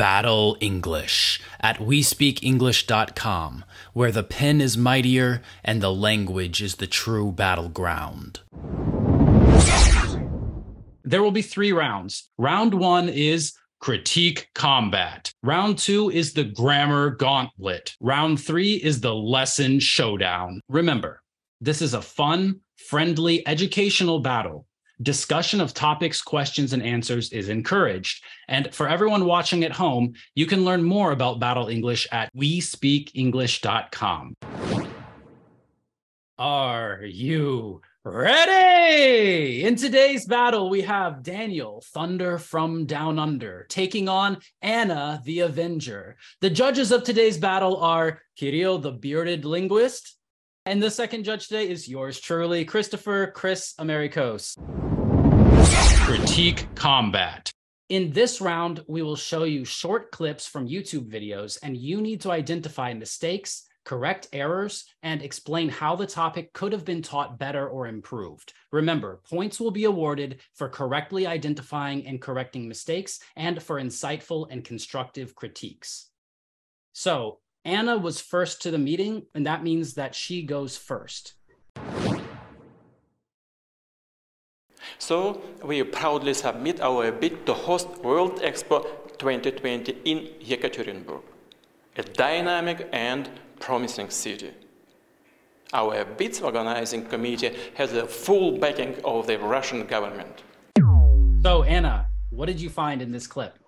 Battle English at WeSpeakEnglish.com, where the pen is mightier and the language is the true battleground. There will be three rounds. Round one is critique combat. Round two is the grammar gauntlet. Round three is the lesson showdown. Remember, this is a fun, friendly, educational battle. Discussion of topics, questions, and answers is encouraged. And for everyone watching at home, you can learn more about Battle English at WeSpeakEnglish.com. Are you ready? In today's battle, we have Daniel, Thunder from Down Under, taking on Anna, the Avenger. The judges of today's battle are Kirill, the bearded linguist, and the second judge today is yours truly, Christopher Chris Americos. Critique Combat. In this round, we will show you short clips from YouTube videos, and you need to identify mistakes, correct errors, and explain how the topic could have been taught better or improved. Remember, points will be awarded for correctly identifying and correcting mistakes and for insightful and constructive critiques. So, Anna was first to the meeting, and that means that she goes first. So we proudly submit our bid to host World Expo 2020 in Yekaterinburg, a dynamic and promising city. Our bids organizing committee has the full backing of the Russian government. So Anna, what did you find in this clip?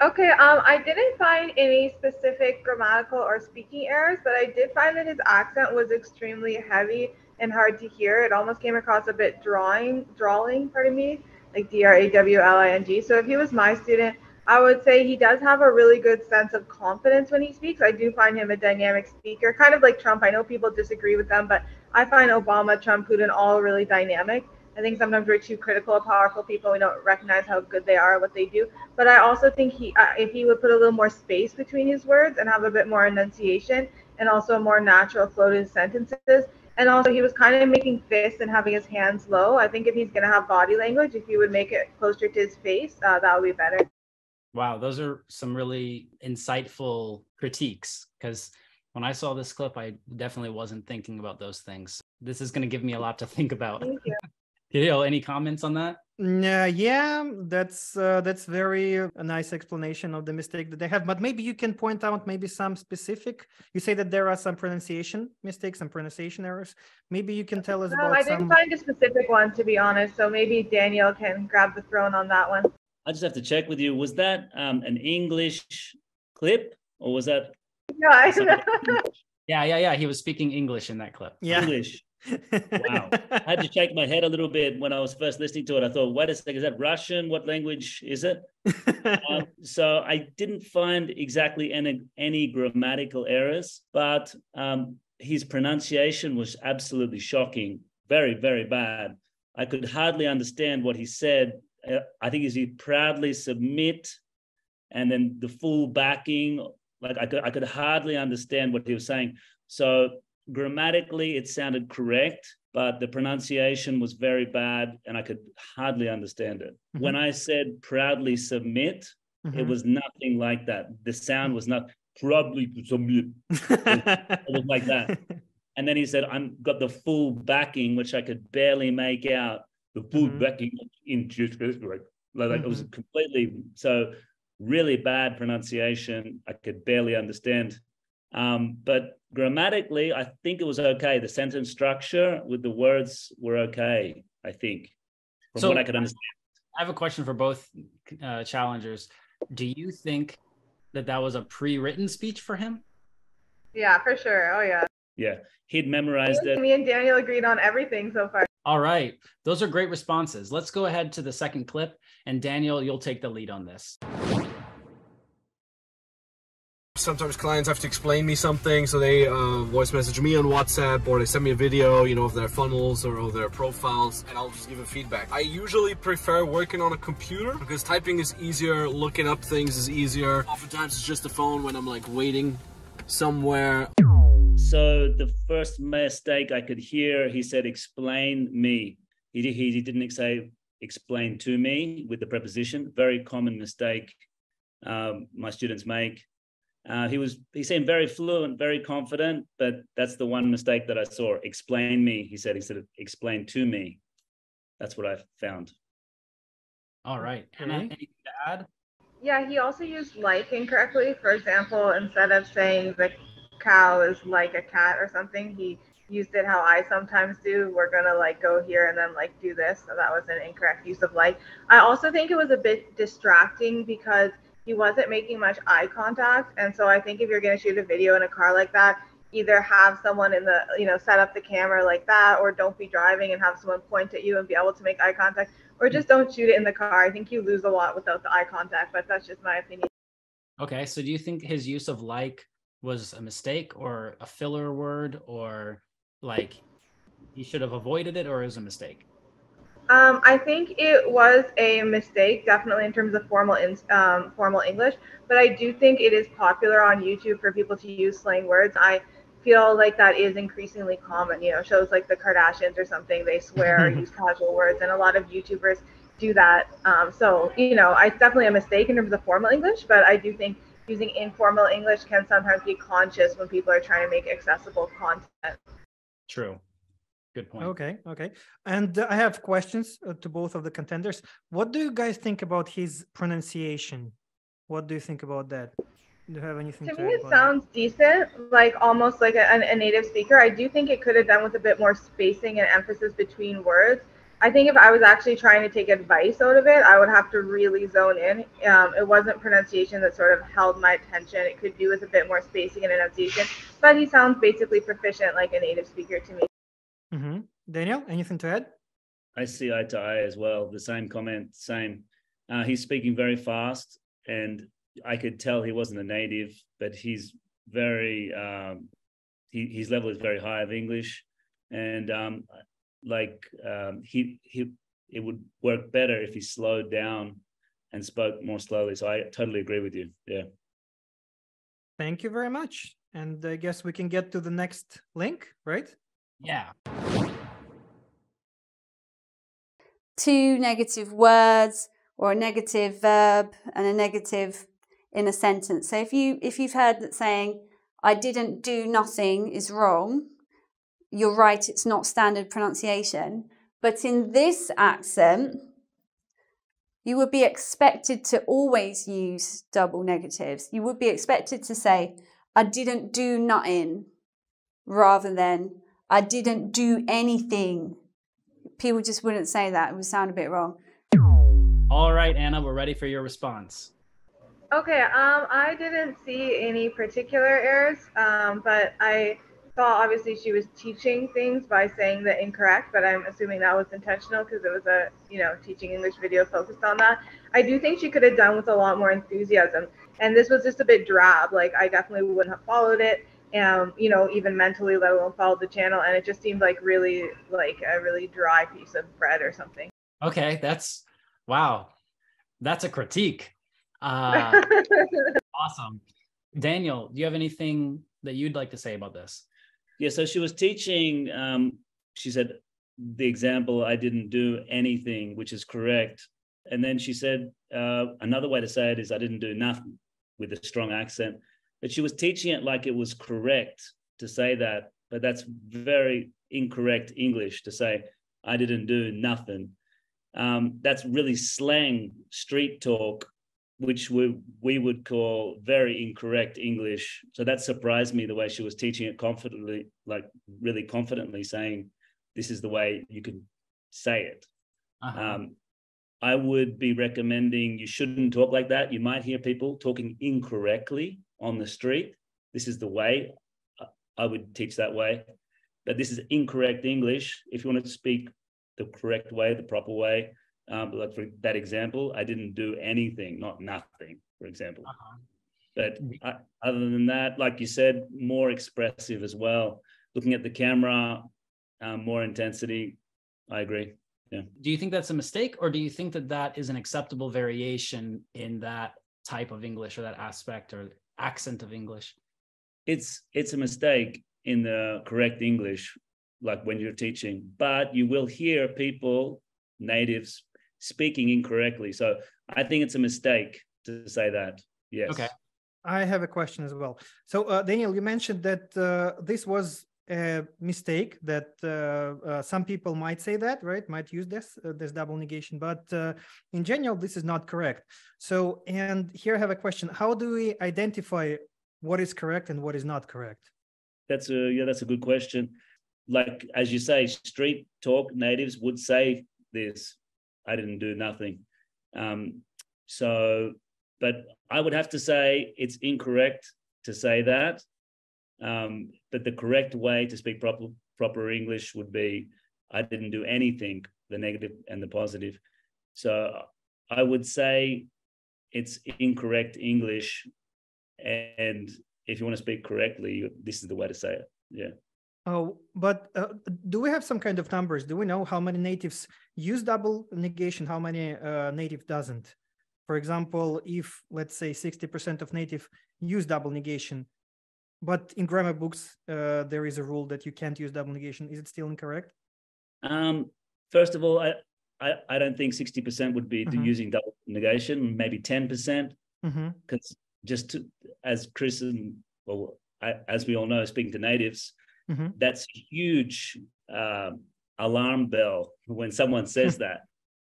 Okay, um, I didn't find any specific grammatical or speaking errors, but I did find that his accent was extremely heavy and hard to hear. It almost came across a bit drawing, drawing, pardon me, like D R A W L I N G. So if he was my student, I would say he does have a really good sense of confidence when he speaks. I do find him a dynamic speaker, kind of like Trump. I know people disagree with them, but I find Obama, Trump, Putin all really dynamic. I think sometimes we're too critical of powerful people. We don't recognize how good they are, what they do. But I also think he, uh, if he would put a little more space between his words and have a bit more enunciation and also a more natural flow to his sentences. And also, he was kind of making fists and having his hands low. I think if he's going to have body language, if he would make it closer to his face, uh, that would be better. Wow, those are some really insightful critiques because when I saw this clip, I definitely wasn't thinking about those things. This is going to give me a lot to think about. Thank you. Kirill, any comments on that? Uh, yeah, that's uh, that's very uh, a nice explanation of the mistake that they have. But maybe you can point out maybe some specific. You say that there are some pronunciation mistakes and pronunciation errors. Maybe you can tell us No, about I didn't some. find a specific one, to be honest. So maybe Daniel can grab the throne on that one. I just have to check with you. Was that um, an English clip or was that No, I Yeah, yeah, yeah. He was speaking English in that clip. Yeah. English? Wow. I had to shake my head a little bit when I was first listening to it. I thought, wait a second, is that Russian? What language is it? Um, so I didn't find exactly any, any grammatical errors, but um, his pronunciation was absolutely shocking. Very, very bad. I could hardly understand what he said. Uh, I think he proudly submit and then the full backing. Like I could, I could hardly understand what he was saying. So grammatically, it sounded correct, but the pronunciation was very bad and I could hardly understand it. Mhm. When I said proudly submit, it Mhm. was nothing like that. The sound was not proudly submit. It was like that. And then he said, I'm got the full backing, which I could barely make out. The full Mhm. backing in just like, like it was completely so really bad pronunciation. I could barely understand. Um, but grammatically, I think it was okay. The sentence structure with the words were okay, I think, from So- what I could understand. I have a question for both uh, challengers. Do you think that that was a pre-written speech for him? yeah, for sure. Oh, yeah. Yeah, he'd memorized it. Me and Daniel agreed on everything so far. All right, those are great responses. Let's go ahead to the second clip, and Daniel, you'll take the lead on this. Sometimes clients have to explain me something, so they uh, voice message me on WhatsApp or they send me a video, you know, of their funnels or of their profiles, and I'll just give a feedback. I usually prefer working on a computer because typing is easier, looking up things is easier. Oftentimes it's just the phone when I'm like waiting somewhere. So the first mistake I could hear, he said, "Explain me." He di- he didn't say "explain to me" with the preposition. Very common mistake um, my students make. Uh, he was he seemed very fluent, very confident, but that's the one mistake that I saw. Explain me, he said instead of explain to me. That's what I found. All right. Anna, anything to add? Yeah, he also used like incorrectly. For example, instead of saying the cow is like a cat or something, he used it how I sometimes do. We're gonna like go here and then like do this. So that was an incorrect use of like. I also think it was a bit distracting because he wasn't making much eye contact. And so I think if you're gonna shoot a video in a car like that, either have someone in the you know set up the camera like that or don't be driving and have someone point at you and be able to make eye contact or just don't shoot it in the car. I think you lose a lot without the eye contact but that's just my opinion. Okay so do you think his use of like was a mistake or a filler word or like he should have avoided it or is a mistake um, I think it was a mistake, definitely in terms of formal in, um, formal English. But I do think it is popular on YouTube for people to use slang words. I feel like that is increasingly common. You know, shows like the Kardashians or something, they swear or use casual words, and a lot of YouTubers do that. Um, so, you know, it's definitely a mistake in terms of formal English, but I do think using informal English can sometimes be conscious when people are trying to make accessible content. True. Good point. Okay, okay. And uh, I have questions uh, to both of the contenders. What do you guys think about his pronunciation? What do you think about that? Do you have anything to, to me? It sounds that? decent, like almost like a, a native speaker. I do think it could have done with a bit more spacing and emphasis between words. I think if I was actually trying to take advice out of it, I would have to really zone in. Um, it wasn't pronunciation that sort of held my attention. It could do with a bit more spacing and enunciation, but he sounds basically proficient like a native speaker to me. Mm-hmm. Daniel, anything to add? I see eye to eye as well. The same comment, same. Uh, he's speaking very fast, and I could tell he wasn't a native, but he's very um, he, his level is very high of English, and um, like um, he he it would work better if he slowed down and spoke more slowly. So I totally agree with you. Yeah. Thank you very much. And I guess we can get to the next link, right? Yeah. Two negative words or a negative verb and a negative in a sentence. So if you if you've heard that saying I didn't do nothing is wrong, you're right, it's not standard pronunciation. But in this accent, you would be expected to always use double negatives. You would be expected to say, I didn't do nothing, rather than I didn't do anything. People just wouldn't say that. It would sound a bit wrong. All right, Anna, we're ready for your response. Okay, um, I didn't see any particular errors, um, but I saw obviously she was teaching things by saying the incorrect, but I'm assuming that was intentional because it was a you know teaching English video focused on that. I do think she could have done with a lot more enthusiasm, and this was just a bit drab. Like I definitely wouldn't have followed it um, you know, even mentally, let alone follow the channel. And it just seemed like really like a really dry piece of bread or something. Okay, that's wow. That's a critique. Uh, awesome. Daniel, do you have anything that you'd like to say about this? Yeah, so she was teaching, um, she said the example, I didn't do anything, which is correct. And then she said, uh, another way to say it is, I didn't do nothing with a strong accent but she was teaching it like it was correct to say that but that's very incorrect english to say i didn't do nothing. Um, that's really slang street talk which we, we would call very incorrect english. So that surprised me the way she was teaching it confidently like really confidently saying this is the way you can say it. Uh-huh. um, i would be recommending you shouldn't talk like that. You might hear people talking incorrectly on the street. This is the way. I would teach that way. But this is incorrect English. If you want to speak the correct way, the proper way, um, like for that example, I didn't do anything, not nothing, for example. Uh-huh. But I, other than that, like you said, more expressive as well. Looking at the camera, um, more intensity. I agree. Yeah. Do you think that's a mistake, or do you think that that is an acceptable variation in that type of English or that aspect, or accent of English? It's it's a mistake in the correct English, like when you're teaching, but you will hear people, natives, speaking incorrectly. So I think it's a mistake to say that. Yes. Okay. I have a question as well. So, uh, Daniel, you mentioned that uh, this was a mistake. That uh, uh some people might say that, right? Might use this uh, this double negation, but in general, this is not correct. So, and here I have a question: How do we identify what is correct and what is not correct? That's a yeah, that's a good question. Like as you say, street talk natives would say this. I didn't do nothing. Um, so, but I would have to say it's incorrect to say that. Um, but the correct way to speak proper proper English would be I didn't do anything, the negative and the positive. So I would say it's incorrect English. And if you want to speak correctly, this is the way to say it. Yeah. Oh, but uh, do we have some kind of numbers? Do we know how many natives use double negation? How many uh, native doesn't? For example, if let's say 60% of native use double negation, but in grammar books uh, there is a rule that you can't use double negation, is it still incorrect? Um, first of all, I, I, I don't think 60% would be Mhm. using double negation, maybe 10%, hmm because just to, as Chris and well, I, as we all know, speaking to natives, Mhm. that's a huge um, alarm bell when someone says that.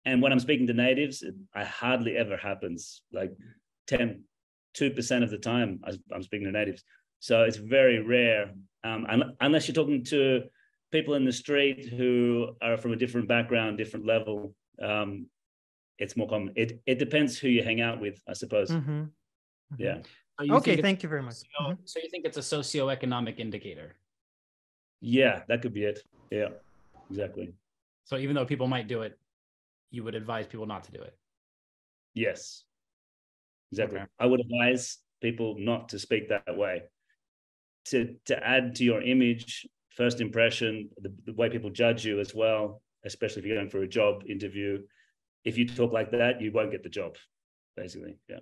And when I'm speaking to natives, it I hardly ever happens. Like 10, 2% of the time I- I'm speaking to natives. So it's very rare, um, un- unless you're talking to people in the street who are from a different background, different level. Um, it's more common. It it depends who you hang out with, I suppose. hmm Yeah. So Okay, thank you very much. socio- Mhm. So you think it's a socioeconomic indicator? Yeah, that could be it. Yeah, exactly. So even though people might do it, you would advise people not to do it. Yes. Exactly. Okay. I would advise people not to speak that way. To to add to your image, first impression, the, the way people judge you as well, especially if you're going for a job interview. If you talk like that, you won't get the job, basically. Yeah.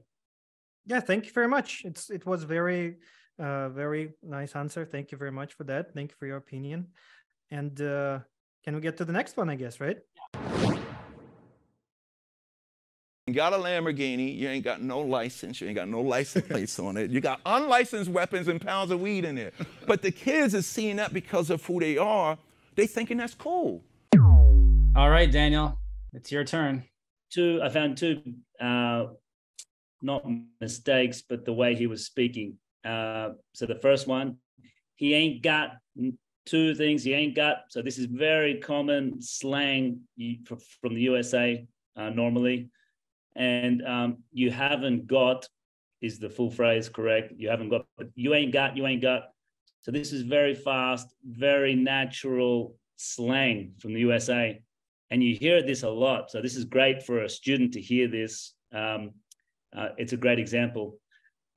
Yeah, thank you very much. It's it was very uh very nice answer. Thank you very much for that. Thank you for your opinion. And uh can we get to the next one, I guess, right? You got a Lamborghini, you ain't got no license, you ain't got no license plates on it. You got unlicensed weapons and pounds of weed in it. But the kids are seeing that because of who they are, they thinking that's cool. All right, Daniel, it's your turn. Two, I found two, uh, not mistakes, but the way he was speaking. Uh, so the first one, he ain't got two things. He ain't got. So this is very common slang from the USA uh, normally, and um, you haven't got is the full phrase correct? You haven't got. You ain't got. You ain't got. So this is very fast, very natural slang from the USA, and you hear this a lot. So this is great for a student to hear this. Um, uh, it's a great example.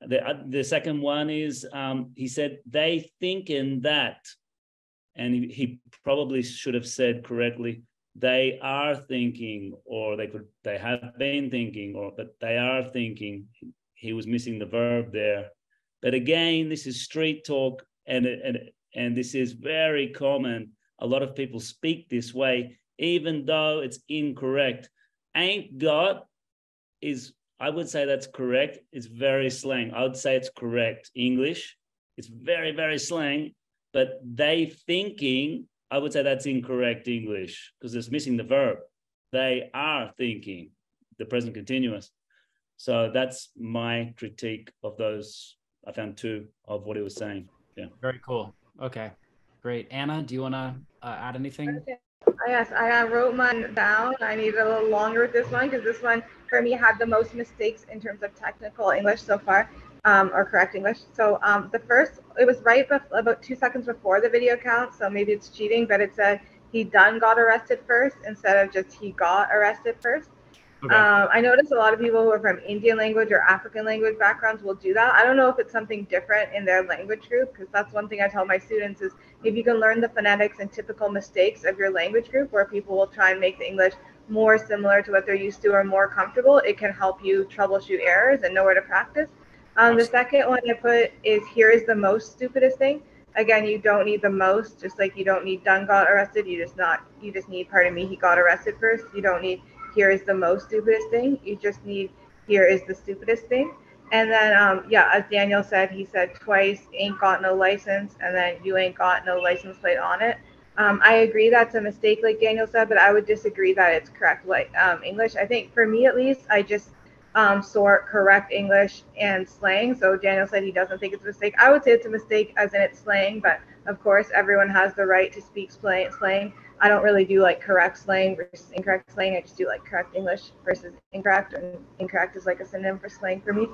The, uh, the second one is um, he said they think in that, and he, he probably should have said correctly they are thinking, or they could they have been thinking, or but they are thinking. He was missing the verb there. But again, this is street talk, and and and this is very common. A lot of people speak this way, even though it's incorrect. Ain't got is I would say that's correct. It's very slang. I would say it's correct English. It's very, very slang. But they thinking, I would say that's incorrect English because it's missing the verb. They are thinking, the present continuous. So that's my critique of those. I found two of what he was saying. Yeah. Very cool. Okay, great. Anna, do you want to uh, add anything? Okay. Uh, Yes, I uh, wrote mine down. I needed a little longer with this one because this one for me had the most mistakes in terms of technical English so far, um, or correct English. So um, the first, it was right bef- about two seconds before the video count, so maybe it's cheating, but it said he done got arrested first instead of just he got arrested first. Okay. Um, I notice a lot of people who are from Indian language or African language backgrounds will do that. I don't know if it's something different in their language group because that's one thing I tell my students is if you can learn the phonetics and typical mistakes of your language group where people will try and make the English more similar to what they're used to or more comfortable, it can help you troubleshoot errors and know where to practice. Um, the second one I put is here is the most stupidest thing. Again, you don't need the most, just like you don't need done got arrested. You just not you just need pardon me, he got arrested first. You don't need here is the most stupidest thing. You just need here is the stupidest thing. And then, um, yeah, as Daniel said, he said twice, ain't got no license, and then you ain't got no license plate on it. Um, I agree that's a mistake, like Daniel said, but I would disagree that it's correct like um, English. I think for me at least, I just um, sort correct English and slang. So Daniel said he doesn't think it's a mistake. I would say it's a mistake as in it's slang, but of course everyone has the right to speak slang. I don't really do like correct slang versus incorrect slang. I just do like correct English versus incorrect, and incorrect is like a synonym for slang for me.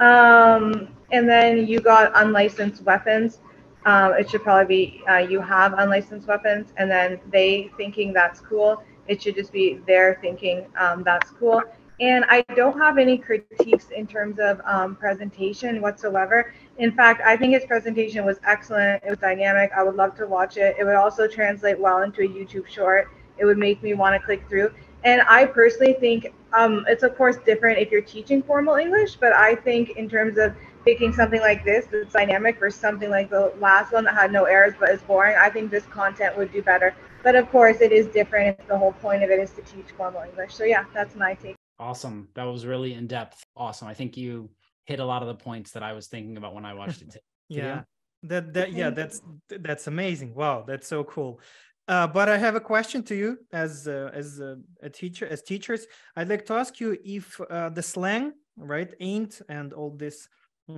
Um, and then you got unlicensed weapons. Um, it should probably be uh, you have unlicensed weapons, and then they thinking that's cool. It should just be their thinking um, that's cool. And I don't have any critiques in terms of um, presentation whatsoever. In fact, I think his presentation was excellent. It was dynamic. I would love to watch it. It would also translate well into a YouTube short. It would make me want to click through. And I personally think um, it's of course different if you're teaching formal English, but I think in terms of picking something like this that's dynamic versus something like the last one that had no errors but is boring, I think this content would do better. But of course, it is different. The whole point of it is to teach formal English. So yeah, that's my take. Awesome. That was really in depth. Awesome. I think you hit a lot of the points that I was thinking about when I watched it. yeah. That that yeah, that's that's amazing. Wow, that's so cool. Uh, but I have a question to you as uh, as a, a, teacher as teachers. I'd like to ask you if uh, the slang, right, ain't and all these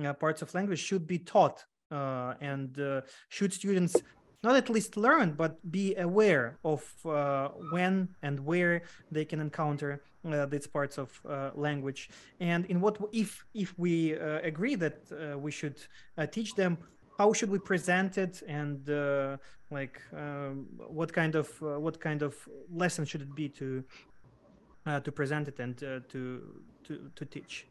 uh, parts of language should be taught, uh, and uh, should students not at least learn but be aware of when and where they can encounter uh, these parts of uh, language. And in what if if we uh, agree that uh, we should uh, teach them how should we present it? And uh, like um, what kind of what kind of lesson should it be to to present it and to to to teach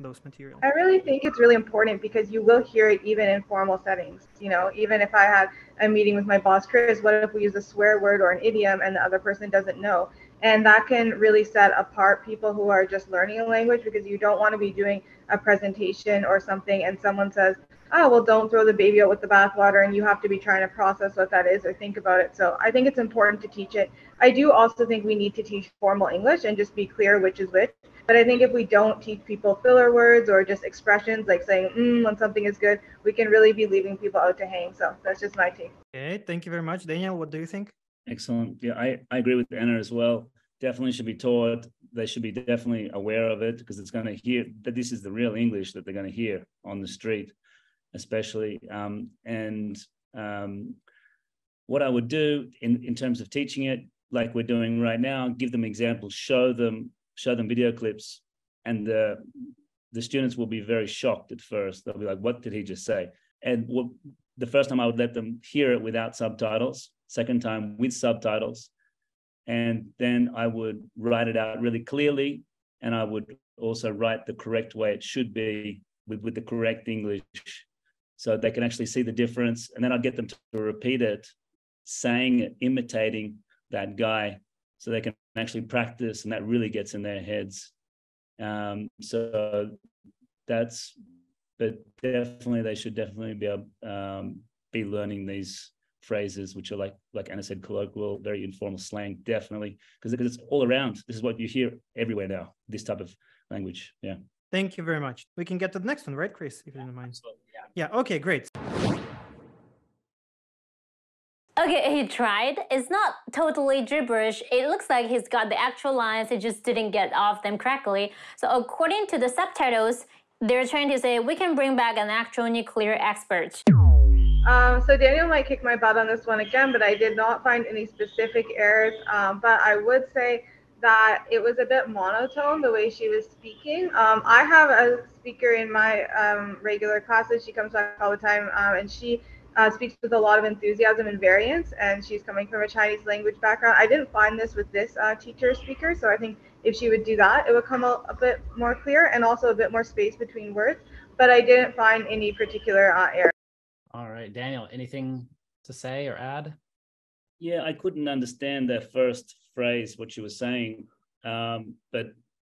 those materials? I really think it's really important because you will hear it even in formal settings you know? Even if i have a meeting with my boss chris what if we use a swear word or an idiom and the other person doesn't know and that can really set apart people who are just learning a language because you don't want to be doing a presentation or something and someone says, oh, well, don't throw the baby out with the bathwater. And you have to be trying to process what that is or think about it. So I think it's important to teach it. I do also think we need to teach formal English and just be clear which is which. But I think if we don't teach people filler words or just expressions like saying mm, when something is good, we can really be leaving people out to hang. So that's just my take. Okay, thank you very much. Daniel, what do you think? Excellent. Yeah, I, I agree with Anna as well. Definitely should be taught. They should be definitely aware of it because it's going to hear that this is the real English that they're going to hear on the street, especially. Um, and um, what I would do in, in terms of teaching it, like we're doing right now, give them examples, show them, show them video clips, and the the students will be very shocked at first. They'll be like, "What did he just say?" And what, the first time I would let them hear it without subtitles, second time with subtitles. And then I would write it out really clearly. And I would also write the correct way it should be with, with the correct English so they can actually see the difference. And then I'd get them to repeat it, saying it, imitating that guy so they can actually practice and that really gets in their heads. Um, so that's, but definitely they should definitely be um, be learning these phrases which are like like Anna said colloquial very informal slang definitely because it's all around this is what you hear everywhere now this type of language yeah thank you very much we can get to the next one right Chris if you don't mind yeah yeah okay great Okay, he tried. It's not totally gibberish. It looks like he's got the actual lines, he just didn't get off them correctly. So according to the subtitles, they're trying to say we can bring back an actual nuclear expert. Um, so Daniel might kick my butt on this one again, but I did not find any specific errors. Um, but I would say that it was a bit monotone the way she was speaking. Um, I have a speaker in my um, regular classes. She comes back all the time, um, and she uh, speaks with a lot of enthusiasm and variance. And she's coming from a Chinese language background. I didn't find this with this uh, teacher speaker, so I think if she would do that, it would come a, a, bit more clear and also a bit more space between words. But I didn't find any particular uh, error. All right, Daniel, anything to say or add? Yeah, I couldn't understand that first phrase, what she was saying. Um, but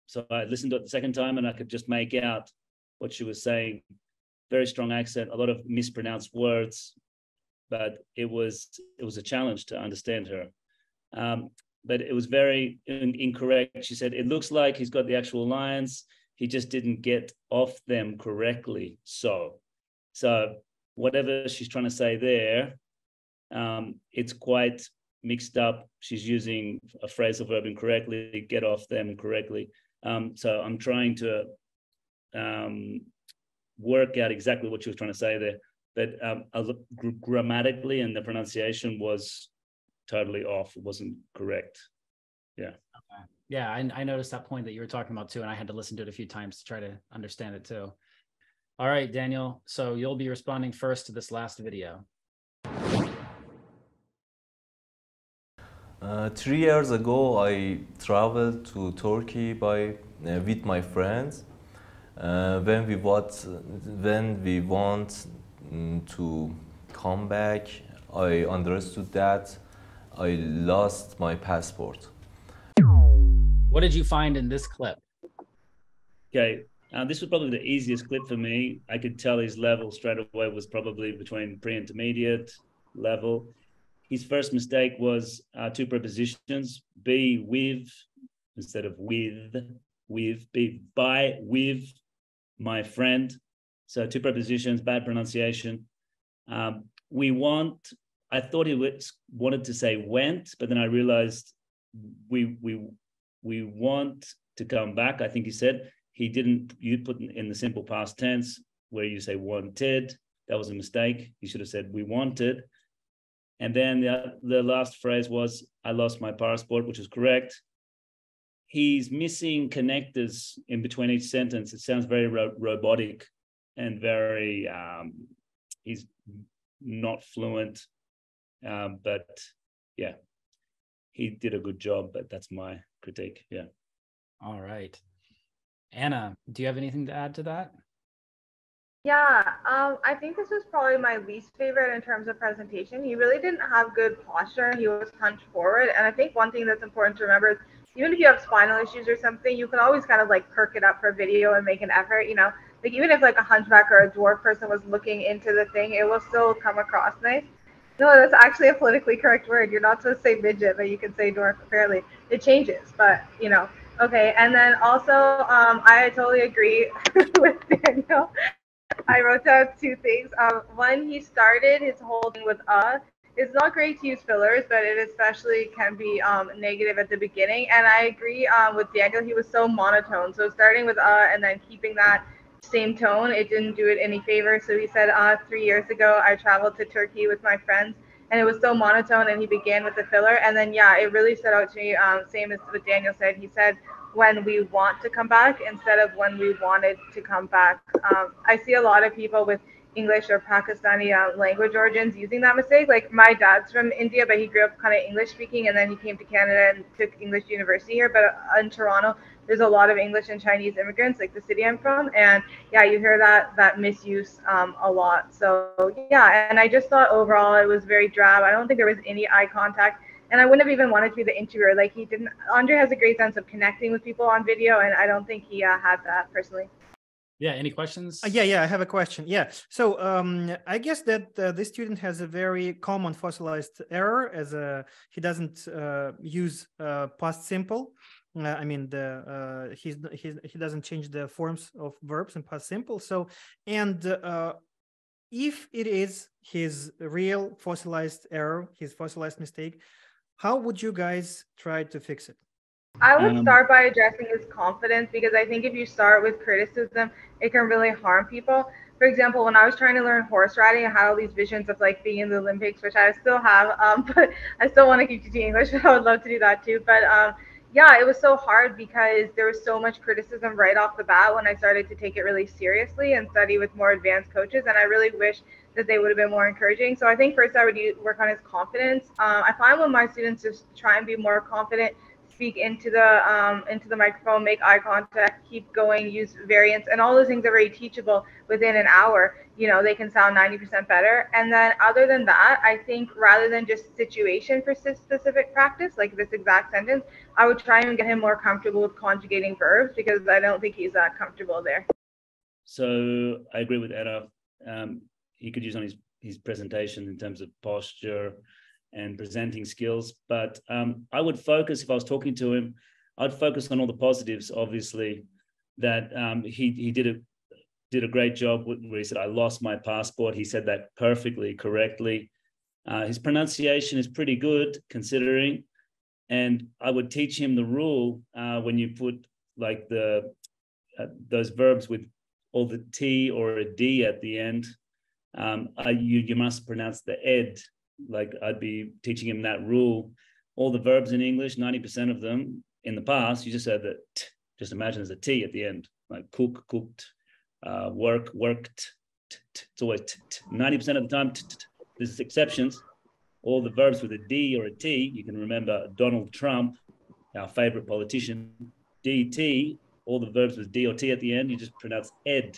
so I listened to it the second time and I could just make out what she was saying. Very strong accent, a lot of mispronounced words, but it was it was a challenge to understand her. Um, but it was very in, incorrect. She said, it looks like he's got the actual lines he just didn't get off them correctly. So, so whatever she's trying to say there, um, it's quite mixed up. She's using a phrasal verb incorrectly, get off them correctly. Um, so I'm trying to um, work out exactly what she was trying to say there. But um, grammatically and the pronunciation was totally off. It wasn't correct. Yeah. Okay. Yeah, I, I noticed that point that you were talking about too, and I had to listen to it a few times to try to understand it too. All right, Daniel. So you'll be responding first to this last video. Uh, three years ago, I traveled to Turkey by uh, with my friends. Uh, when we want, when we want mm, to come back, I understood that I lost my passport. What did you find in this clip? Okay, uh, this was probably the easiest clip for me. I could tell his level straight away was probably between pre-intermediate level. His first mistake was uh, two prepositions: be with instead of with, with, be by with my friend. So two prepositions, bad pronunciation. Um, we want. I thought he was, wanted to say went, but then I realized we we we want to come back. I think he said he didn't. You put in the simple past tense where you say wanted. That was a mistake. He should have said we wanted. And then the, the last phrase was I lost my passport, which is correct. He's missing connectors in between each sentence. It sounds very ro- robotic and very. Um, he's not fluent, um, but yeah, he did a good job. But that's my critique. Yeah. All right. Anna, do you have anything to add to that? Yeah, um, I think this was probably my least favorite in terms of presentation. He really didn't have good posture. He was hunched forward. And I think one thing that's important to remember is even if you have spinal issues or something, you can always kind of like perk it up for video and make an effort, you know, like even if like a hunchback or a dwarf person was looking into the thing, it will still come across nice. No, that's actually a politically correct word. You're not supposed to say midget, but you can say dwarf fairly. It changes, but you know. Okay, and then also, um, I totally agree with Daniel. I wrote down two things. Um, one, he started his whole thing with uh. It's not great to use fillers, but it especially can be um, negative at the beginning. And I agree um, with Daniel. He was so monotone. So starting with uh and then keeping that same tone, it didn't do it any favor. So he said, uh, three years ago, I traveled to Turkey with my friends and it was so monotone and he began with the filler. And then, yeah, it really stood out to me. Um, same as what Daniel said. He said, when we want to come back instead of when we wanted to come back. Um, I see a lot of people with English or Pakistani uh, language origins using that mistake. Like my dad's from India, but he grew up kind of English speaking, and then he came to Canada and took English university here. But uh, in Toronto, there's a lot of English and Chinese immigrants, like the city I'm from, and yeah, you hear that that misuse um, a lot. So yeah, and I just thought overall it was very drab. I don't think there was any eye contact, and I wouldn't have even wanted to be the interviewer. Like he didn't. Andre has a great sense of connecting with people on video, and I don't think he uh, had that personally. Yeah. Any questions? Uh, yeah, yeah. I have a question. Yeah. So um, I guess that uh, this student has a very common fossilized error as a he doesn't uh, use uh, past simple. Uh, I mean, the uh, he's, he's he doesn't change the forms of verbs in past simple. So, and uh, if it is his real fossilized error, his fossilized mistake, how would you guys try to fix it? I would um, start by addressing his confidence because I think if you start with criticism, it can really harm people. For example, when I was trying to learn horse riding, I had all these visions of like being in the Olympics, which I still have, um, but I still want to keep teaching English. I would love to do that too. But um, yeah, it was so hard because there was so much criticism right off the bat when I started to take it really seriously and study with more advanced coaches. And I really wish that they would have been more encouraging. So I think first I would work on his confidence. Um, I find when my students just try and be more confident, speak into the um, into the microphone, make eye contact, keep going, use variants, and all those things are very teachable within an hour. You know, they can sound 90% better. And then other than that, I think rather than just situation for specific practice, like this exact sentence, I would try and get him more comfortable with conjugating verbs because I don't think he's that comfortable there. So I agree with Anna. Um, he could use on his his presentation in terms of posture and presenting skills. But um, I would focus, if I was talking to him, I'd focus on all the positives, obviously. that um, he he did a did a great job where he said I lost my passport. He said that perfectly correctly. Uh, his pronunciation is pretty good considering, and I would teach him the rule uh, when you put like the uh, those verbs with all the T or a D at the end. Um, you you must pronounce the ed. Like I'd be teaching him that rule. All the verbs in English, ninety percent of them in the past, you just said that. T, just imagine there's a T at the end, like cook, cooked, uh, work, worked. T, t, it's always ninety percent of the time. There's exceptions. All the verbs with a D or a T, you can remember Donald Trump, our favorite politician. DT, all the verbs with D or T at the end, you just pronounce ed.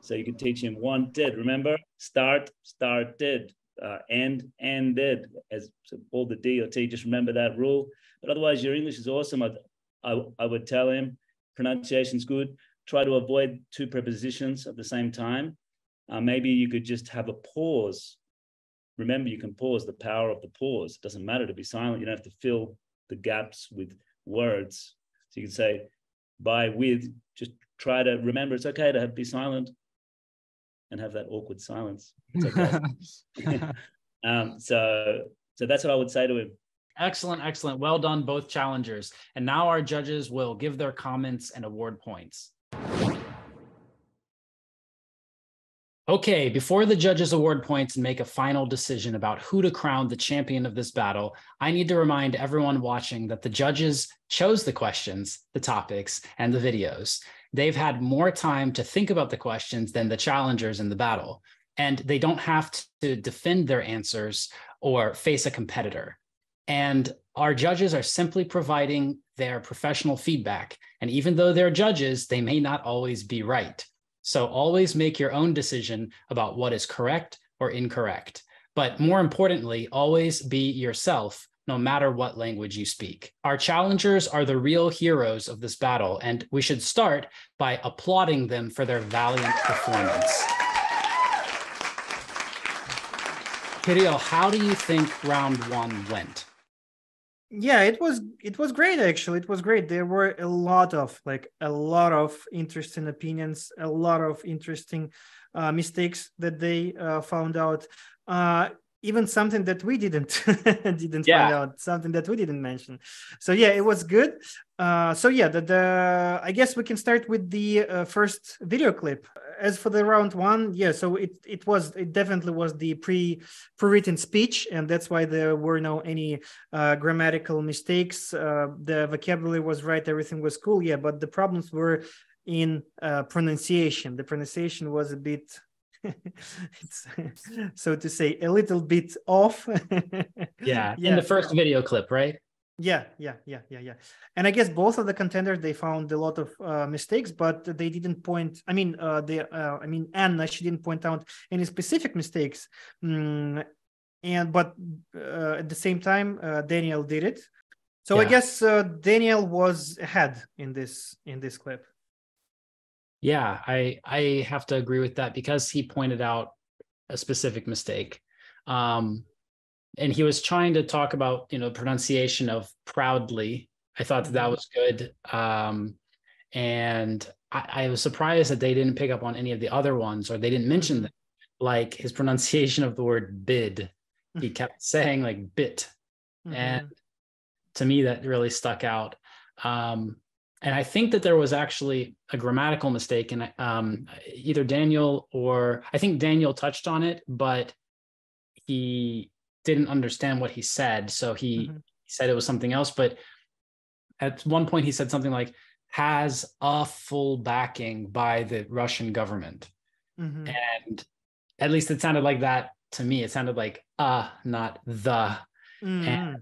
So you can teach him one did. Remember, start, started, uh, end, ended. As so all the D or T, just remember that rule. But otherwise, your English is awesome. I, I, I would tell him pronunciation's good. Try to avoid two prepositions at the same time. Uh, maybe you could just have a pause. Remember, you can pause, the power of the pause. It doesn't matter to be silent. You don't have to fill the gaps with words. So you can say, by with, just try to remember it's okay to have, be silent and have that awkward silence. It's okay. um, so, so that's what I would say to him. Excellent, excellent. Well done, both challengers. And now our judges will give their comments and award points. Okay, before the judges award points and make a final decision about who to crown the champion of this battle, I need to remind everyone watching that the judges chose the questions, the topics, and the videos. They've had more time to think about the questions than the challengers in the battle, and they don't have to defend their answers or face a competitor. And our judges are simply providing their professional feedback. And even though they're judges, they may not always be right. So always make your own decision about what is correct or incorrect. But more importantly, always be yourself, no matter what language you speak. Our challengers are the real heroes of this battle, and we should start by applauding them for their valiant performance. Kirill, how do you think round one went? yeah it was it was great actually it was great there were a lot of like a lot of interesting opinions a lot of interesting uh, mistakes that they uh, found out uh, even something that we didn't didn't yeah. find out something that we didn't mention so yeah it was good uh, so yeah the, the i guess we can start with the uh, first video clip as for the round one, yeah, so it it was it definitely was the pre pre-written speech, and that's why there were no any uh, grammatical mistakes. Uh, the vocabulary was right, everything was cool, yeah, but the problems were in uh, pronunciation. The pronunciation was a bit so to say a little bit off yeah, yeah in the first video clip right yeah, yeah, yeah, yeah, yeah. And I guess both of the contenders they found a lot of uh, mistakes, but they didn't point. I mean, uh, they, uh, I mean, Anna she didn't point out any specific mistakes. Mm, and but uh, at the same time, uh, Daniel did it. So yeah. I guess uh, Daniel was ahead in this in this clip. Yeah, I I have to agree with that because he pointed out a specific mistake. Um, and he was trying to talk about you know the pronunciation of proudly i thought that that mm-hmm. was good um, and I, I, was surprised that they didn't pick up on any of the other ones or they didn't mention mm-hmm. them like his pronunciation of the word bid he kept saying like bit mm-hmm. and to me that really stuck out um, and i think that there was actually a grammatical mistake and um, either daniel or i think daniel touched on it but he didn't understand what he said. So he, mm-hmm. said it was something else. But at one point, he said something like, has a full backing by the Russian government. Mm-hmm. And at least it sounded like that to me. It sounded like uh, not the. Mm-hmm. And,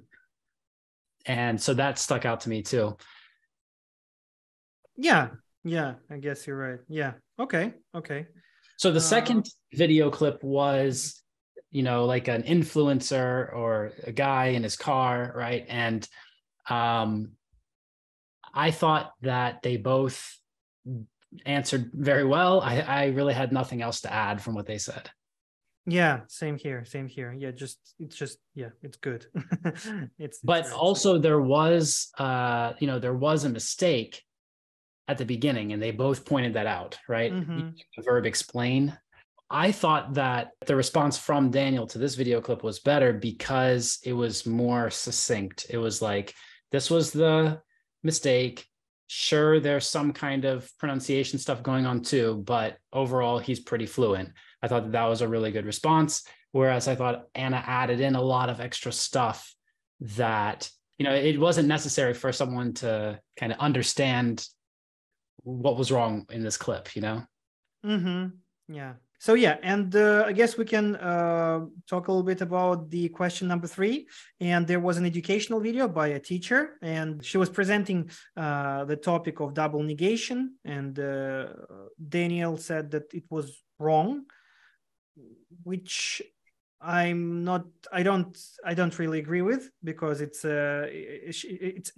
and so that stuck out to me too. Yeah. Yeah. I guess you're right. Yeah. Okay. Okay. So the uh, second video clip was you know, like an influencer or a guy in his car, right? And um, I thought that they both answered very well. I, I really had nothing else to add from what they said. Yeah, same here, same here. Yeah, just it's just yeah, it's good. it's but also there was uh you know there was a mistake at the beginning, and they both pointed that out, right? Mhm. The verb explain. I thought that the response from Daniel to this video clip was better because it was more succinct. It was like, this was the mistake. Sure, there's some kind of pronunciation stuff going on too, but overall, he's pretty fluent. I thought that that was a really good response. Whereas I thought Anna added in a lot of extra stuff that, you know, it wasn't necessary for someone to kind of understand what was wrong in this clip, you know? Mm-hmm. Yeah. So yeah, and uh, I guess we can uh, talk a little bit about the question number three. And there was an educational video by a teacher, and she was presenting uh, the topic of double negation. And uh, Daniel said that it was wrong, which I'm not. I don't. I don't really agree with because it's uh, it's. it's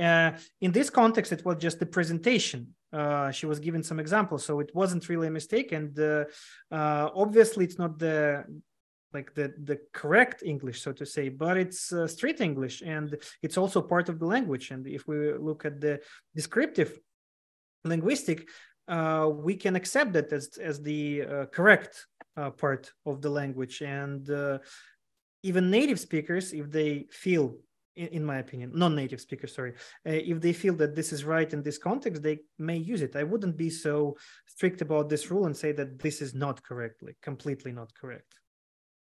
uh, in this context, it was just the presentation uh, she was given some examples. So it wasn't really a mistake. And uh, uh, obviously it's not the like the the correct english so to say but it's uh, street english and it's also part of the language. And if we look at the descriptive linguistic uh, we can accept that as as the uh, correct part of the language. And even native speakers if they feel in my opinion, non-native speakers, sorry, uh, if they feel that this is right in this context, they may use it. I wouldn't be so strict about this rule and say that this is not correctly, completely not correct.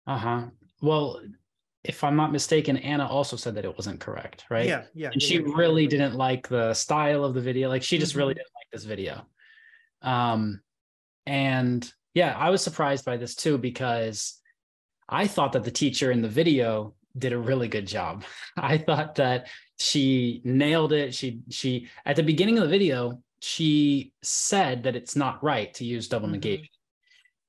Uh-huh. Well, if I'm not mistaken, Anna also said that it wasn't correct, right? Yeah, yeah. And yeah, she yeah, really didn't like the style of the video. Like she just really Mhm. didn't like this video. Um, and yeah, I was surprised by this too because I thought that the teacher in the video did a really good job. I thought that she nailed it. She she at the beginning of the video, she said that it's not right to use double Mhm. negation.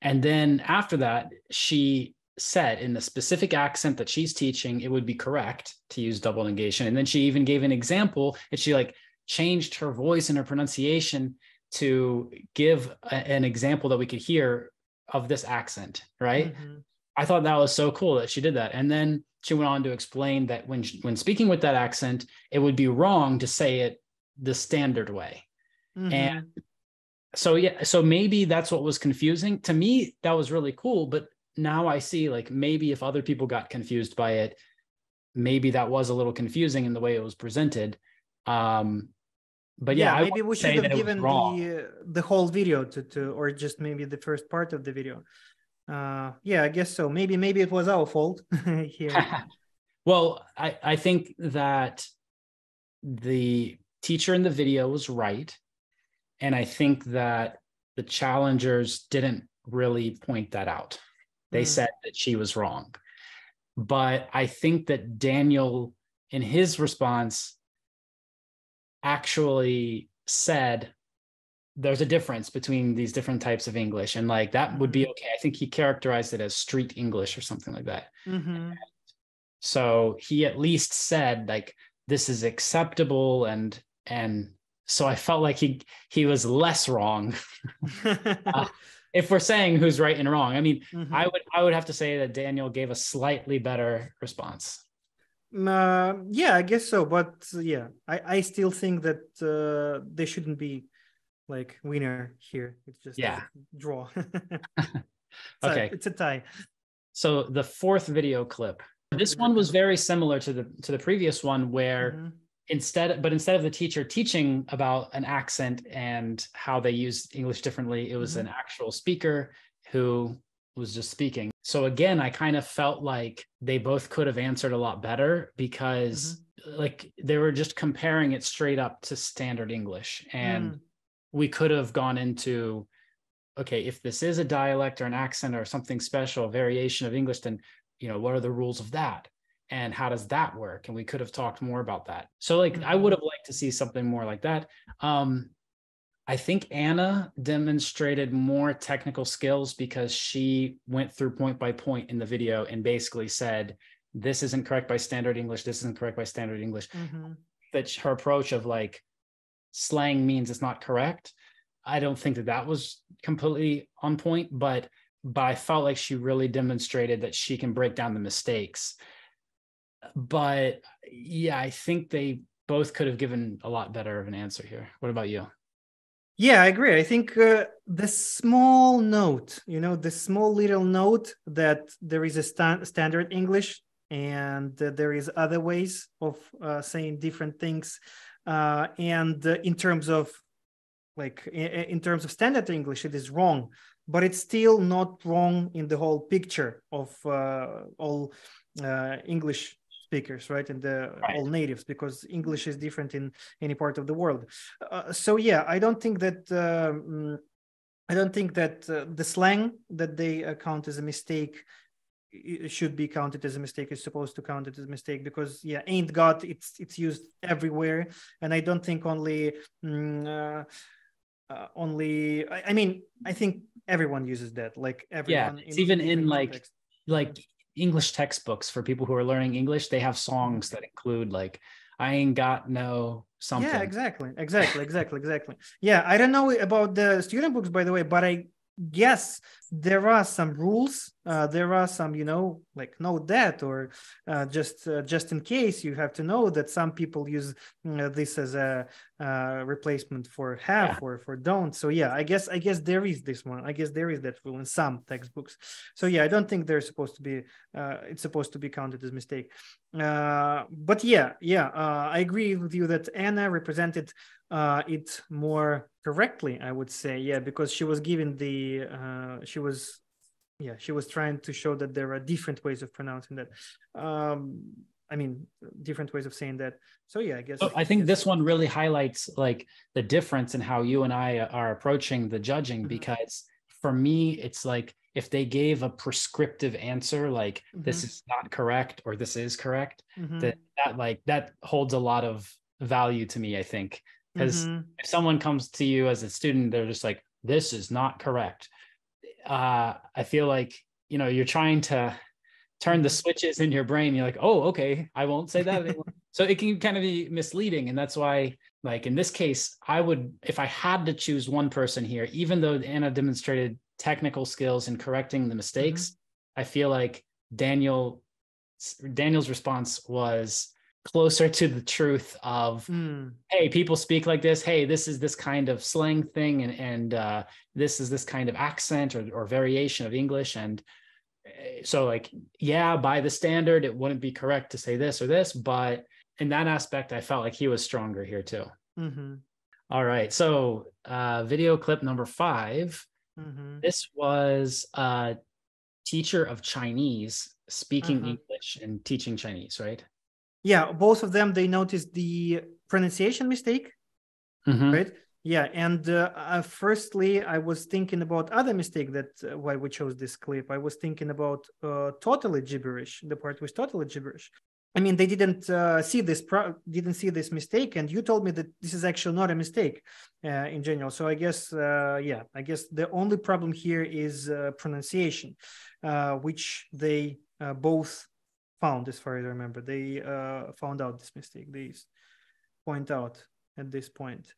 And then after that, she said in the specific accent that she's teaching, it would be correct to use double negation. And then she even gave an example and she like changed her voice and her pronunciation to give a- an example that we could hear of this accent, right? Mhm. I thought that was so cool that she did that. And then she went on to explain that when when speaking with that accent, it would be wrong to say it the standard way. Mhm. And so yeah, so maybe that's what was confusing. To me, that was really cool, but now I see like maybe if other people got confused by it, maybe that was a little confusing in the way it was presented. Um but yeah, I maybe we should have given the uh, the whole video to to or just maybe the first part of the video. Uh, yeah, I guess so. Maybe maybe it was our fault here. well, I, I think that the teacher in the video was right. And I think that the challengers didn't really point that out. They Mm. said that she was wrong. But I think that Daniel, in his response, actually said there's a difference between these different types of English. And like that would be okay. I think he characterized it as street English or something like that. Mhm. So he at least said like this is acceptable and and so I felt like he he was less wrong. Uh, if we're saying who's right and wrong, I mean, Mhm. I would I would have to say that Daniel gave a slightly better response. Uh, yeah, I guess so. But yeah, I, I still think that uh, they shouldn't be like winner here. It's just a Yeah. draw. It's a- Okay. it's a tie. So the fourth video clip. This one was very similar to the to the previous one where Mhm. instead but instead of the teacher teaching about an accent and how they use english differently it was Mhm. an actual speaker who was just speaking so again i kind of felt like they both could have answered a lot better because like they were just comparing it straight up to standard english and Mm. We could have gone into okay if this is a dialect or an accent or something special a variation of english then you know what are the rules of that? And how does that work? And we could have talked more about that. So like i would have liked to see something more like that. Um i think anna demonstrated more technical skills because she went through point by point in the video and basically said this isn't correct by standard english. This isn't correct by standard english. Mhm. that her approach of like slang means it's not correct i don't think that that was completely on point but but i felt like she really demonstrated that she can break down the mistakes but yeah i think they both could have given a lot better of an answer here what about you Yeah, I agree. I think uh, the small note, you know, the small little note that there is a sta- standard English and uh, there is other ways of uh, saying different things. Uh, and uh, in terms of like in, terms of standard English, it is wrong, but it's still not wrong in the whole picture of uh, all English speakers right and the right. all natives because english is different in any part of the world uh, so yeah i don't think that um, i don't think that uh, the slang that they uh, count as a mistake should be counted as a mistake is supposed to count it as a mistake because yeah ain't got it's it's used everywhere and i don't think only mm, uh, uh, only I, I, mean i think everyone uses that like everyone yeah it's in even in like context. like English textbooks for people who are learning English, they have songs that include like I ain't got no something. Yeah, exactly. Exactly, exactly, exactly. Yeah, I don't know about the student books by the way, but I guess there are some rules uh, there are some you know like note that or uh, just uh, just in case you have to know that some people use uh, this as a uh, replacement for have yeah. or for don't. So yeah i guess i guess there is this one. I guess there is that rule in some textbooks. So yeah i don't think they're supposed to be uh, it's supposed to be counted as mistake. But yeah yeah i agree with you that anna represented it more correctly i would say. Yeah because she was given the she was yeah she was trying to show that there are different ways of pronouncing that um i mean different ways of saying that so yeah i guess i think this one really highlights like the difference in how you and i are approaching the judging mm-hmm. because for me it's like if they gave a prescriptive answer like mm-hmm. this is not correct or this is correct mm-hmm. that that like that holds a lot of value to me i think because mm-hmm. if someone comes to you as a student they're just like this is not correct uh, I feel like you know you're trying to turn the switches in your brain. You're like, oh, okay, I won't say that anymore. so it can kind of be misleading, and that's why, like in this case, I would, if I had to choose one person here, even though Anna demonstrated technical skills in correcting the mistakes, mm-hmm. I feel like Daniel Daniel's response was closer to the truth of mm. hey people speak like this hey this is this kind of slang thing and and uh, this is this kind of accent or, or variation of english and eh, so like yeah by the standard it wouldn't be correct to say this or this but in that aspect i felt like he was stronger here too mm-hmm. All right so uh, video clip number 5 mm-hmm. this was a teacher of chinese speaking uh-huh. english and teaching chinese right yeah both of them they noticed the pronunciation mistake mm-hmm. right? Yeah and uh, uh, firstly i was thinking about other mistake that uh, why we chose this clip. I was thinking about uh, totally gibberish the part was totally gibberish. I mean they didn't uh, see this pro- didn't see this mistake and you told me that this is actually not a mistake uh, in general. So i guess yeah i guess the only problem here is pronunciation which they both found, as far as I remember. They uh, found out this mistake. They point out at this point.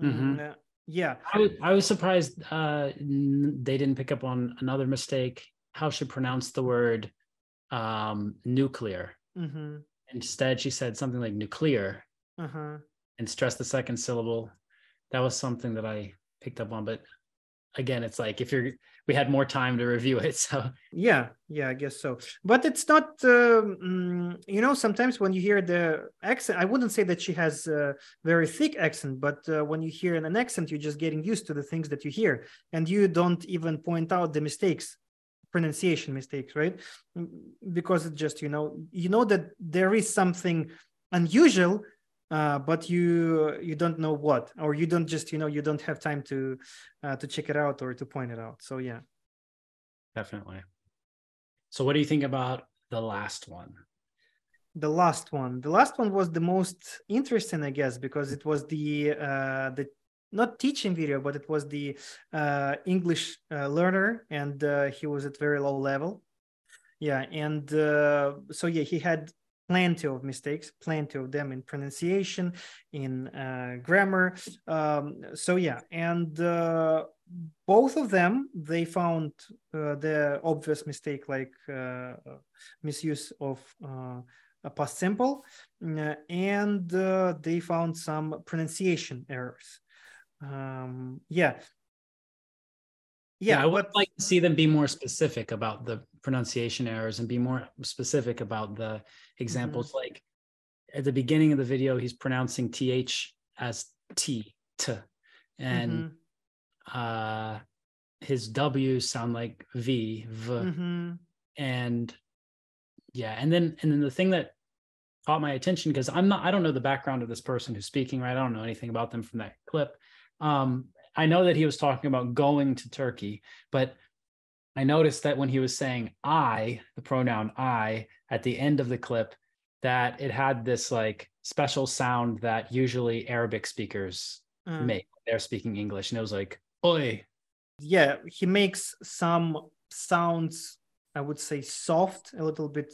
Mm-hmm. Uh, yeah, I was, I was surprised uh, they didn't pick up on another mistake. How she pronounced the word um, nuclear. Mm-hmm. Instead, she said something like nuclear uh-huh. and stressed the second syllable. That was something that I picked up on, but again it's like if you're we had more time to review it so. Yeah yeah i guess so. But it's not um, you know sometimes when you hear the accent i wouldn't say that she has a very thick accent but uh, when you hear an accent you're just getting used to the things that you hear. And you don't even point out the mistakes pronunciation mistakes right? Mm, because it just you know you know that there is something unusual uh, but you you don't know what or you don't just you know you don't have time to uh, to check it out or to point it out. So yeah. Definitely. So what do you think about the last one? The last one. The last one was the most interesting i guess because it was the uh the not teaching video but it was the uh english uh, learner and uh, he was at very low level. Yeah and uh, so yeah he had plenty of mistakes, plenty of them in pronunciation, in uh, grammar. Um, so yeah, and uh, both of them they found uh, the obvious mistake like uh, misuse of uh, a past simple, uh, and they found some pronunciation errors. um, yeah. Yeah, Yeah, I would like to see them be more specific about the pronunciation errors and be more specific about the examples. Like at the beginning of the video, he's pronouncing th as t, t, and Mhm, uh, his w's sound like v, v, mhm. and yeah, and then and then the thing that caught my attention because I'm not I don't know the background of this person who's speaking, right? I don't know anything about them from that clip. Um, I know that he was talking about going to Turkey, but I noticed that when he was saying I, the pronoun I, at the end of the clip, that it had this like special sound that usually Arabic speakers Uh, make. when They're speaking English, and it was like oi. yeah he makes some sounds i would say soft a little bit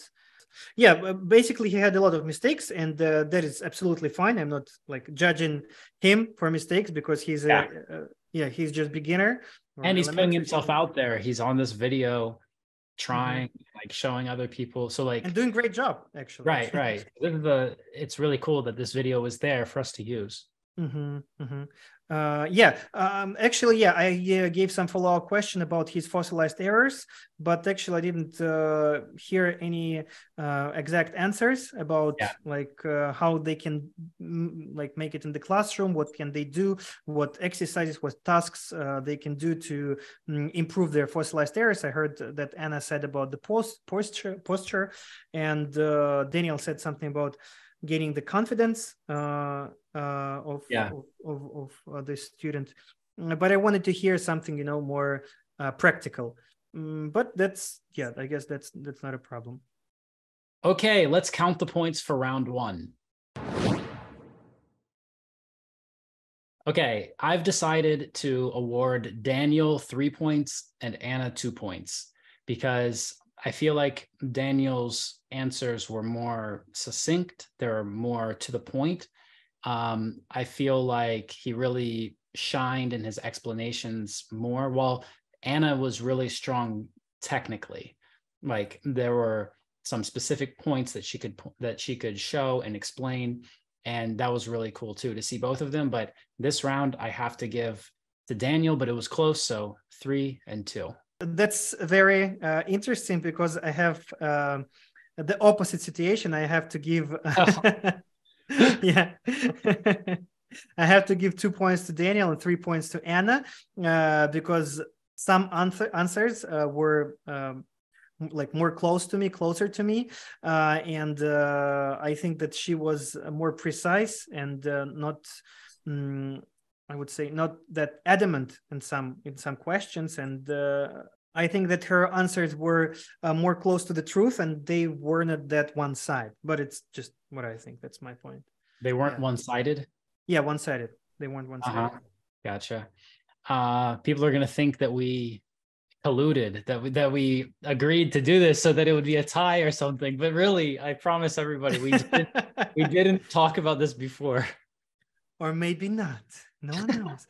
yeah basically he had a lot of mistakes and uh, that is absolutely fine. I'm not like judging him for mistakes because he's a Yeah. uh, yeah he's just beginner and he's putting himself out there. He's on this video, trying like showing other people. So like and doing great job actually. Right right. This is the it's really cool that this video was there for us to use. Hmm hmm Uh, yeah, um, actually, yeah, I uh, gave some follow-up question about his fossilized errors, but actually, I didn't uh, hear any uh, exact answers about Yeah. like uh, how they can like make it in the classroom. What can they do? What exercises, what tasks uh, they can do to mm, improve their fossilized errors? I heard that Anna said about the post posture posture, and uh, Daniel said something about gaining the confidence uh, uh, of, Yeah. of of, of uh, the student. Uh, But I wanted to hear something, you know, more uh, practical. Mm, but that's yeah, I guess that's that's not a problem. okay let's count the points for round one okay i've decided to award daniel three points and anna two points because i feel like daniel's answers were more succinct they're more to the point um, I feel like he really shined in his explanations more. While Anna was really strong technically, like there were some specific points that she could that she could show and explain, and that was really cool too to see both of them. But this round, I have to give to Daniel, but it was close, so three and two. That's very uh, interesting because I have um the opposite situation. I have to give. yeah. I have to give two points to Daniel and three points to Anna uh, because some answer, answers uh, were um, like more close to me, closer to me, uh, and uh, I think that she was more precise and uh, not. mm, I would say not that adamant in some in some questions, and uh, I think that her answers were uh, more close to the truth, and they were not that one side. But it's just what I think. That's my point. They weren't Yeah. one-sided. Yeah, one sided. They weren't one sided. Uh-huh. Gotcha. Uh, people are gonna think that we colluded, that we that we agreed to do this so that it would be a tie or something. But really, I promise everybody, we didn't, we didn't talk about this before. or maybe not. No one knows.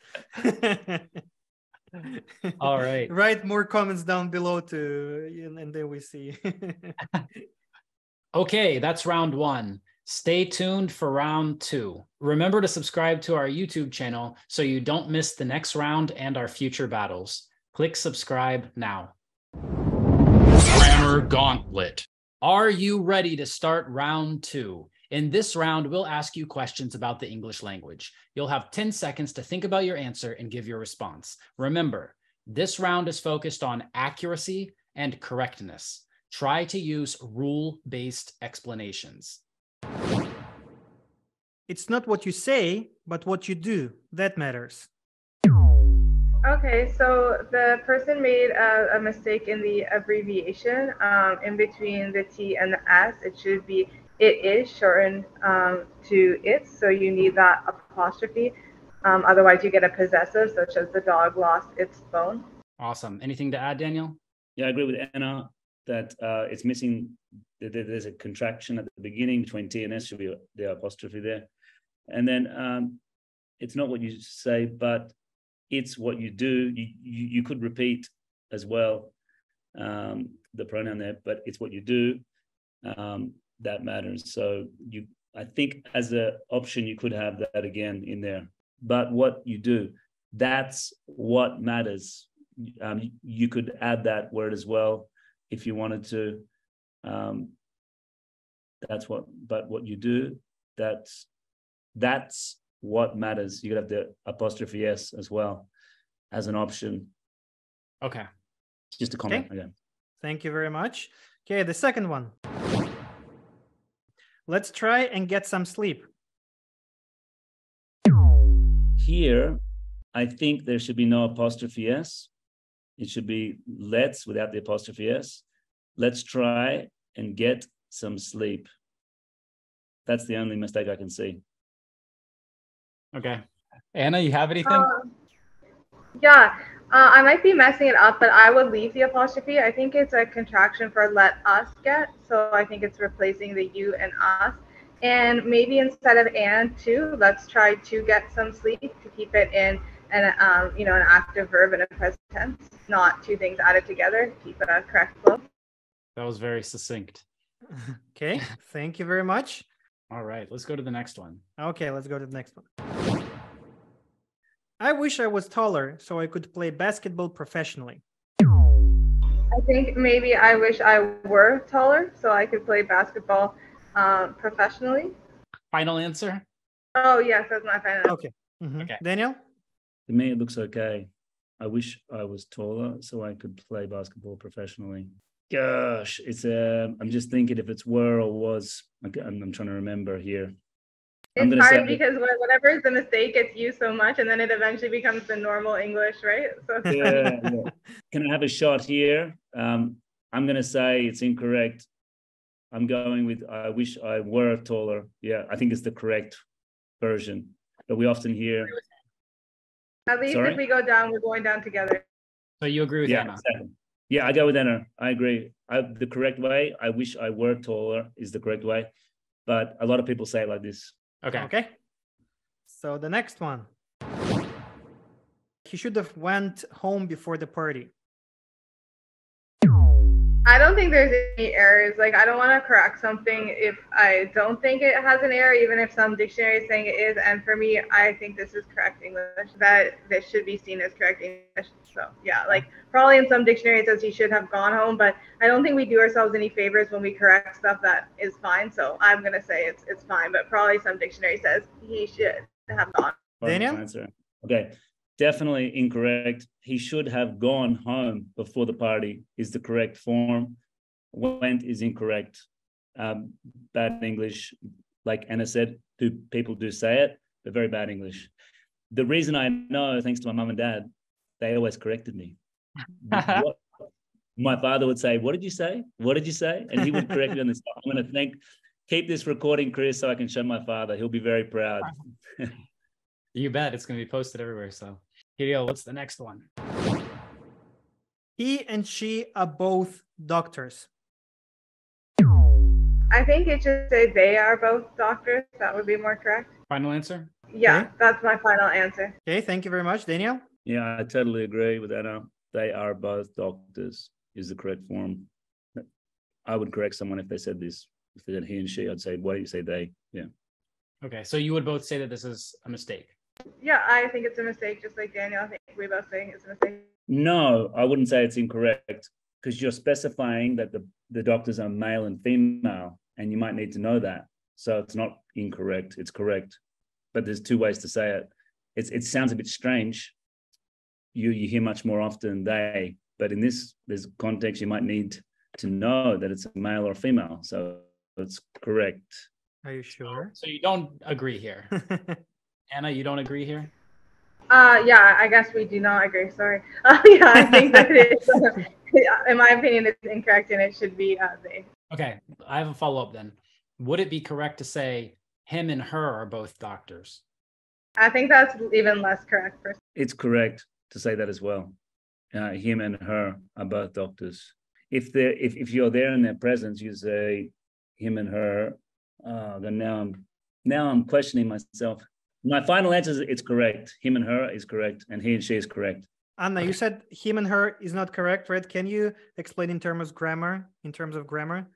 All right. Write more comments down below to, and then we see. Okay, that's round one. Stay tuned for round two. Remember to subscribe to our YouTube channel so you don't miss the next round and our future battles. Click subscribe now. Grammar Gauntlet. Are you ready to start round two? In this round, we'll ask you questions about the English language. You'll have 10 seconds to think about your answer and give your response. Remember, this round is focused on accuracy and correctness. Try to use rule based explanations. it's not what you say, but what you do that matters. Okay, so the person made a, a mistake in the abbreviation um, in between the T and the S. It should be it is shortened um, to it, so you need that apostrophe. Um, otherwise, you get a possessive, such as the dog lost its bone. Awesome. Anything to add, Daniel? Yeah, I agree with Anna that uh, it's missing. that There's a contraction at the beginning between T and S. Should be the apostrophe there, and then um, it's not what you say, but it's what you do. You you, you could repeat as well um, the pronoun there, but it's what you do um, that matters. So you, I think, as an option, you could have that again in there. But what you do, That's what matters. Um, you could add that word as well if you wanted to. Um, that's what, but what you do, that's that's what matters. You could have the apostrophe s as well as an option. Okay. Just a comment Okay. again. Thank you very much. Okay, the second one. Let's try and get some sleep. Here, I think there should be no apostrophe s. It should be let's without the apostrophe s. Let's try and get some sleep. That's the only mistake I can see. Okay. Anna, you have anything? Um, yeah, uh, I might be messing it up, but I would leave the apostrophe. I think it's a contraction for let us get, so I think it's replacing the you and us. And maybe instead of and to, let's try to get some sleep to keep it in an um, you know an active verb in a present tense, not two things added together. Keep it a correct flow. that was very succinct. Okay, thank you very much. All right, let's go to the next one. Okay, let's go to the next one. I wish I was taller so I could play basketball professionally. I think maybe I wish I were taller so I could play basketball um, professionally. Final answer? Oh yes, that's my final. Okay. Mhm. Okay. Daniel? To me, it looks okay. I wish I was taller so I could play basketball professionally. Gosh, it's um. I'm just thinking if it's were or was. I'm, I'm trying to remember here. I'm It's hard because wha- whatever is the mistake gets used so much, and then it eventually becomes the normal English, right? So yeah, yeah. Can I have a shot here? Um, I'm gonna say it's incorrect. I'm going with I wish I were taller. Yeah, I think it's the correct version. But we often hear at least Sorry? if we go down, we're going down together. So you agree with yeah, Anna? exactly. Yeah, I go with Anna. I agree. I, the correct way, I wish I were taller is the correct way. But a lot of people say it like this. Okay. Okay. So the next one. He should have went home before the party. I don't think there's any errors. Like I don't want to correct something if I don't think it has an error, even if some dictionary is saying it is. And for me, I think this is correct English. That this should be seen as correct English. So yeah, like probably in some dictionary it says he should have gone home, but I don't think we do ourselves any favors when we correct stuff that is fine. So I'm gonna say it's it's fine, but probably some dictionary says he should have gone. Final Daniel? Answer. Okay. Definitely incorrect. He should have gone home before the party is the correct form. Went is incorrect. Um, bad English, like Anna said, do people do say it, but very bad English. The reason I know, thanks to my mum and dad, they always corrected me. What- my father would say, "What did you say? What did you say?" And he would correct me on this. I'm going to thank, keep this recording, Chris, so I can show my father. He'll be very proud. You bet it's going to be posted everywhere. So, Hideo, what's the next one? He and she are both doctors. I think it should say they are both doctors. That would be more correct. Final answer? Yeah, Okay. that's my final answer. Okay, thank you very much, Daniel. Yeah, I totally agree with Anna. Um, they are both doctors, is the correct form. I would correct someone if they said this. If they said he and she, I'd say, why do you say they? Yeah. Okay. So you would both say that this is a mistake. Yeah, I think it's a mistake, just like Daniel. I think we both think it's a mistake. No, I wouldn't say it's incorrect because you're specifying that the, the doctors are male and female, and you might need to know that. So it's not incorrect, it's correct. But there's two ways to say it. It's, it sounds a bit strange. You, you hear much more often they, but in this there's context you might need to know that it's a male or a female. So it's correct. Are you sure? So you don't agree here. Anna, you don't agree here? Uh, yeah, I guess we do not agree. Sorry. Uh, yeah, I think that it is. Uh, in my opinion, it's incorrect, and it should be uh, they. Okay. I have a follow up then. Would it be correct to say him and her are both doctors? I think that's even less correct. For It's correct to say that as well. Uh, him and her are both doctors. If they if, if you're there in their presence, you say him and her. Uh, then now I'm now I'm questioning myself. My final answer is it's correct. Him and her is correct, and he and she is correct. Anna, you said him and her is not correct, right? Can you explain in terms of grammar? In terms of grammar,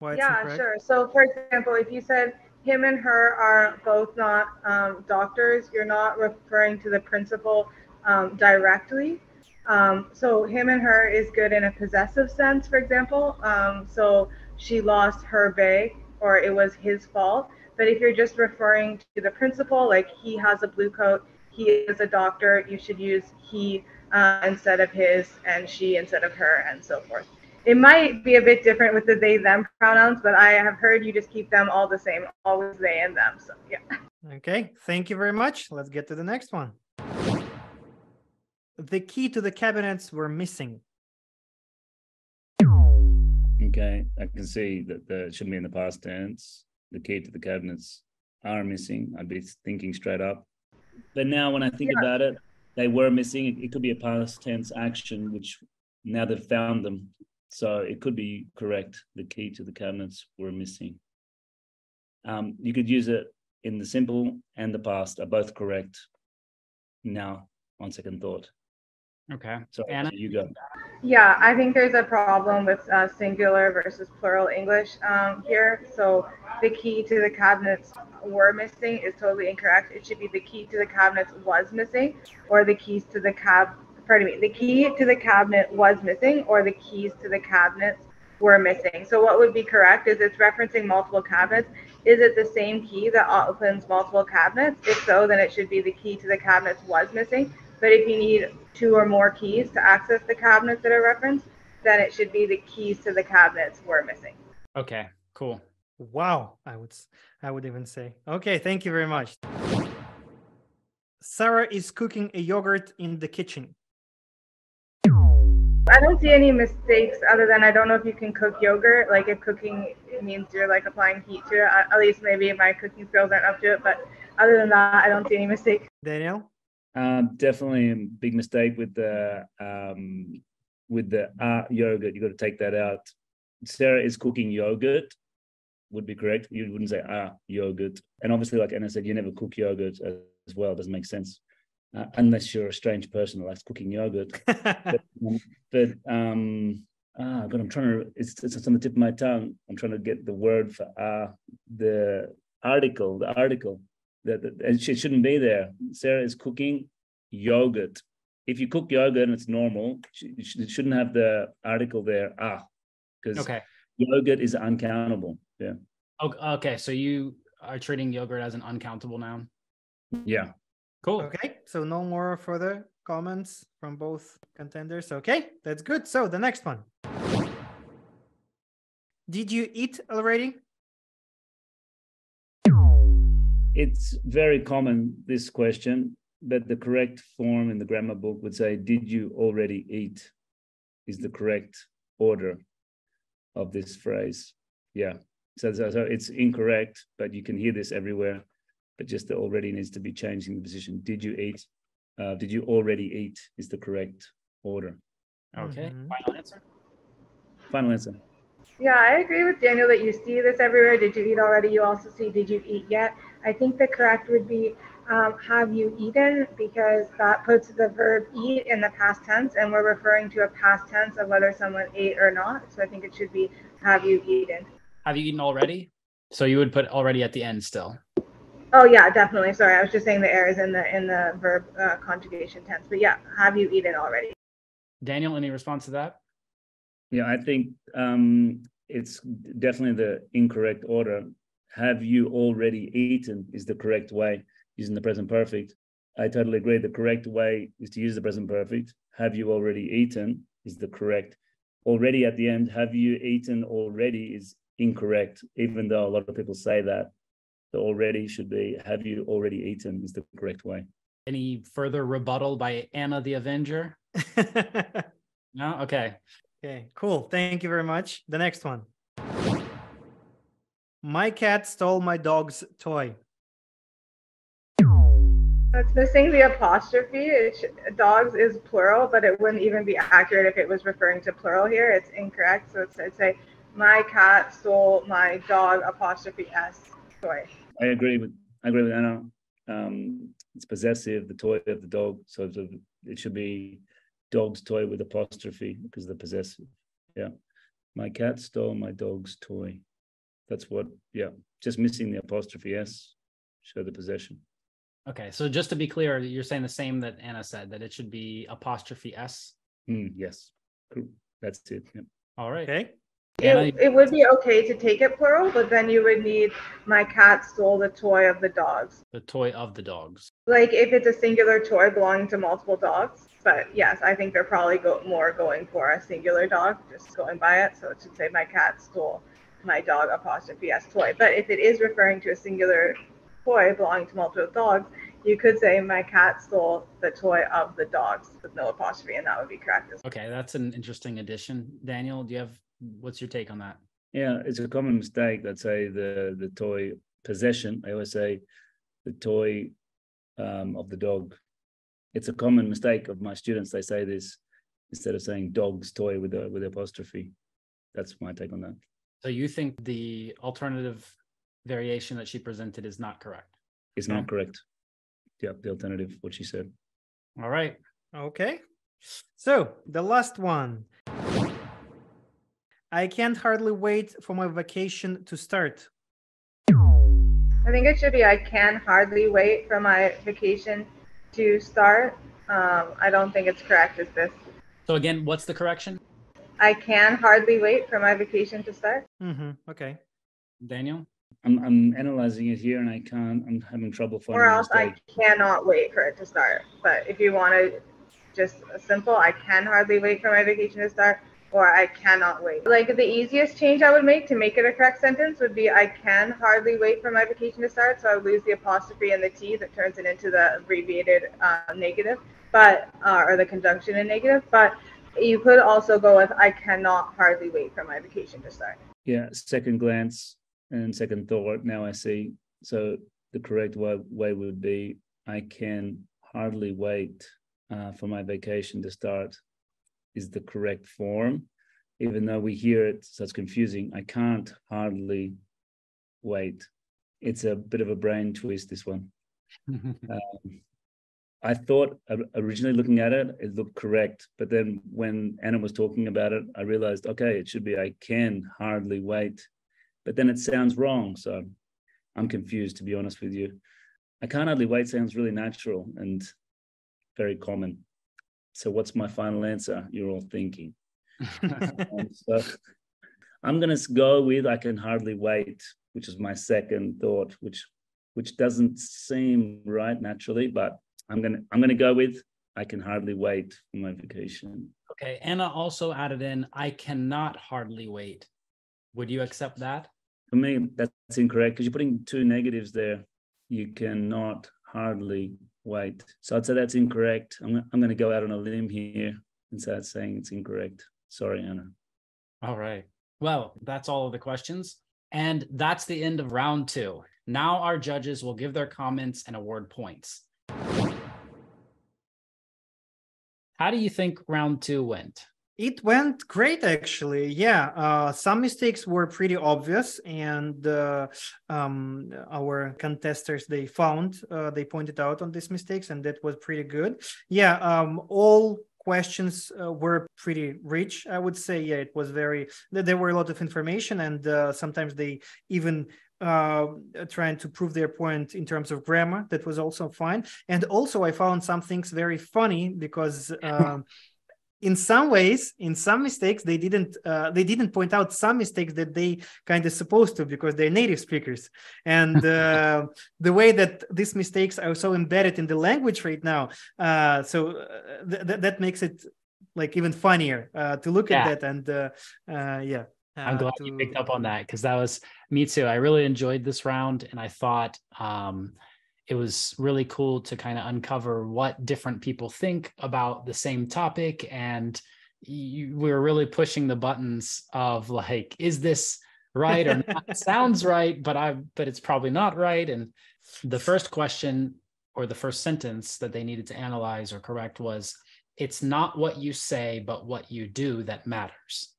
why it's yeah, incorrect? sure. So, for example, if you said him and her are both not um, doctors. You're not referring to the principal um, directly. Um, so him and her is good in a possessive sense, for example. Um, so she lost her bag or it was his fault. But if you're just referring to the principal, like he has a blue coat, he is a doctor, you should use he uh, instead of his and she instead of her and so forth. It might be a bit different with the they them pronouns, but I have heard you just keep them all the same, always they and them. So yeah. Okay, thank you very much. Let's get to the next one. The key to the cabinets were missing. Okay, I can see that the, it shouldn't be in the past tense. The key to the cabinets are missing. I'd be thinking straight up. But now, when I think yeah. about it, they were missing. It, it could be a past tense action, which now they've found them. So it could be correct. The key to the cabinets were missing. Um, you could use it in the simple and the past are both correct now on second thought. Okay. So Anna, you go. Yeah, I think there's a problem with uh, singular versus plural English um, here. So the key to the cabinets were missing is totally incorrect. It should be the key to the cabinets was missing, or the keys to the cab. Pardon me. The key to the cabinet was missing, or the keys to the cabinets were missing. So what would be correct is it's referencing multiple cabinets. Is it the same key that opens multiple cabinets? If so, then it should be the key to the cabinets was missing. But if you need two or more keys to access the cabinets that are referenced, then it should be the keys to the cabinets were missing. Okay, cool. Wow, I would I would even say. Okay, thank you very much. Sarah is cooking a yogurt in the kitchen. I don't see any mistakes other than I don't know if you can cook yogurt. Like if cooking means you're like applying heat to it. At least maybe my cooking skills aren't up to it. But other than that, I don't see any mistakes. Daniel. Um, definitely a big mistake with the um, with the uh, yogurt. You got to take that out. Sarah is cooking yogurt. Would be correct. You wouldn't say ah yogurt. And obviously, like Anna said, you never cook yogurt as well. It doesn't make sense uh, unless you're a strange person who likes cooking yogurt. but, um, but um, ah, God, I'm trying to. It's, it's on the tip of my tongue. I'm trying to get the word for ah the article. The article that, and it shouldn't be there. Sarah is cooking yogurt. If you cook yogurt and it's normal, it shouldn't have the article there. Ah, because okay. yogurt is uncountable. Yeah. Okay, so you are treating yogurt as an uncountable noun. Yeah. Cool. Okay, so no more further comments from both contenders. Okay, that's good. So the next one. Did you eat already? It's very common, this question, but the correct form in the grammar book would say, Did you already eat? is the correct order of this phrase. Yeah. So, so, so it's incorrect, but you can hear this everywhere. But just the already needs to be changed in the position. Did you eat? Uh, did you already eat? Is the correct order. Okay. Mm-hmm. Final answer. Final answer. Yeah, I agree with Daniel that you see this everywhere. Did you eat already? You also see, did you eat yet? I think the correct would be, um, have you eaten? Because that puts the verb eat in the past tense, and we're referring to a past tense of whether someone ate or not. So I think it should be, have you eaten? Have you eaten already? So you would put already at the end still. Oh yeah, definitely. Sorry, I was just saying the air is in the in the verb uh, conjugation tense. But yeah, have you eaten already? Daniel, any response to that? Yeah, I think um, it's definitely the incorrect order. Have you already eaten is the correct way using the present perfect. I totally agree. The correct way is to use the present perfect. Have you already eaten is the correct. Already at the end, have you eaten already is incorrect, even though a lot of people say that. The already should be have you already eaten is the correct way. Any further rebuttal by Anna the Avenger? no? Okay. Okay, cool. Thank you very much. The next one. My cat stole my dog's toy. It's missing the apostrophe. It dogs is plural, but it wouldn't even be accurate if it was referring to plural here. It's incorrect. So it's, I'd say, my cat stole my dog apostrophe s toy. I agree with I agree with Anna. Um, it's possessive, the toy of the dog. So it should be dog's toy with apostrophe because the possessive. Yeah. My cat stole my dog's toy. That's what, yeah, just missing the apostrophe S, show the possession. Okay, so just to be clear, you're saying the same that Anna said, that it should be apostrophe S? Mm, yes, cool. That's it. Yep. All right. Okay. It, it would be okay to take it plural, but then you would need my cat stole the toy of the dogs. the toy of the dogs. Like if it's a singular toy belonging to multiple dogs. But yes, I think they're probably go- more going for a singular dog, just going by it. So it should say my cat stole my dog apostrophe s toy. But if it is referring to a singular toy belonging to multiple dogs, you could say my cat stole the toy of the dogs with no apostrophe, and that would be correct as. Okay, that's an interesting addition. Daniel, do you have what's your take on that? Yeah, it's a common mistake that say the the toy possession. I always say the toy um, of the dog. It's a common mistake of my students. They say this instead of saying dog's toy with a with the apostrophe. That's my take on that. So you think the alternative variation that she presented is not correct? It's not correct. Yeah, the alternative, what she said. All right. Okay. So the last one. I can't hardly wait for my vacation to start. I think it should be I can hardly wait for my vacation to start. Um, I don't think it's correct is this. So again, what's the correction? I can hardly wait for my vacation to start. Mm-hmm. Okay. Daniel? I'm I'm analyzing it here and I can't. I'm having trouble finding. It. Or else I cannot wait for it to start. But if you want to just a simple, I can hardly wait for my vacation to start, or I cannot wait. Like the easiest change I would make to make it a correct sentence would be I can hardly wait for my vacation to start. So I would lose the apostrophe and the T that turns it into the abbreviated uh, negative, but uh, or the conjunction in negative. But you could also go with I cannot hardly wait for my vacation to start. Yeah, second glance and second thought. Now I see. So the correct way, way would be I can hardly wait uh, for my vacation to start. Is the correct form, even though we hear it, so it's confusing. I can't hardly wait. It's a bit of a brain twist. This one. Um, I thought originally looking at it, it looked correct. But then when Anna was talking about it, I realized, okay, it should be I can hardly wait. But then it sounds wrong. So I'm confused, to be honest with you. I can't hardly wait sounds really natural and very common. So what's my final answer? You're all thinking. Um, so I'm going to go with I can hardly wait, which is my second thought, which which doesn't seem right naturally, but I'm gonna I'm gonna go with I can hardly wait for my vacation. Okay. Anna also added in I cannot hardly wait. Would you accept that? For me, that's incorrect because you're putting two negatives there. You cannot hardly wait. So I'd say that's incorrect. I'm I'm gonna go out on a limb here and start saying it's incorrect. Sorry, Anna. All right. Well, that's all of the questions. And that's the end of round two. Now our judges will give their comments and award points. How do you think round two went? It went great, actually. Yeah, uh, some mistakes were pretty obvious, and uh, um, our contestants they found uh, they pointed out on these mistakes, and that was pretty good. Yeah, um, all questions uh, were pretty rich. I would say. Yeah, it was very. There were a lot of information, and uh, sometimes they even uh trying to prove their point in terms of grammar. That was also fine. And also i found some things very funny because um in some ways in some mistakes they didn't uh, they didn't point out some mistakes that they kind of supposed to because they're native speakers. And uh, the way that these mistakes are so embedded in the language right now uh, so uh, th- th- that makes it like even funnier uh, to look Yeah. at that and uh, uh, yeah I'm uh, glad you picked up on that because that was me too. I really enjoyed this round and I thought um, it was really cool to kind of uncover what different people think about the same topic. And you, we were really pushing the buttons of like, is this right or not? Sounds right, but I but it's probably not right. And the first question or the first sentence that they needed to analyze or correct was it's not what you say, but what you do that matters.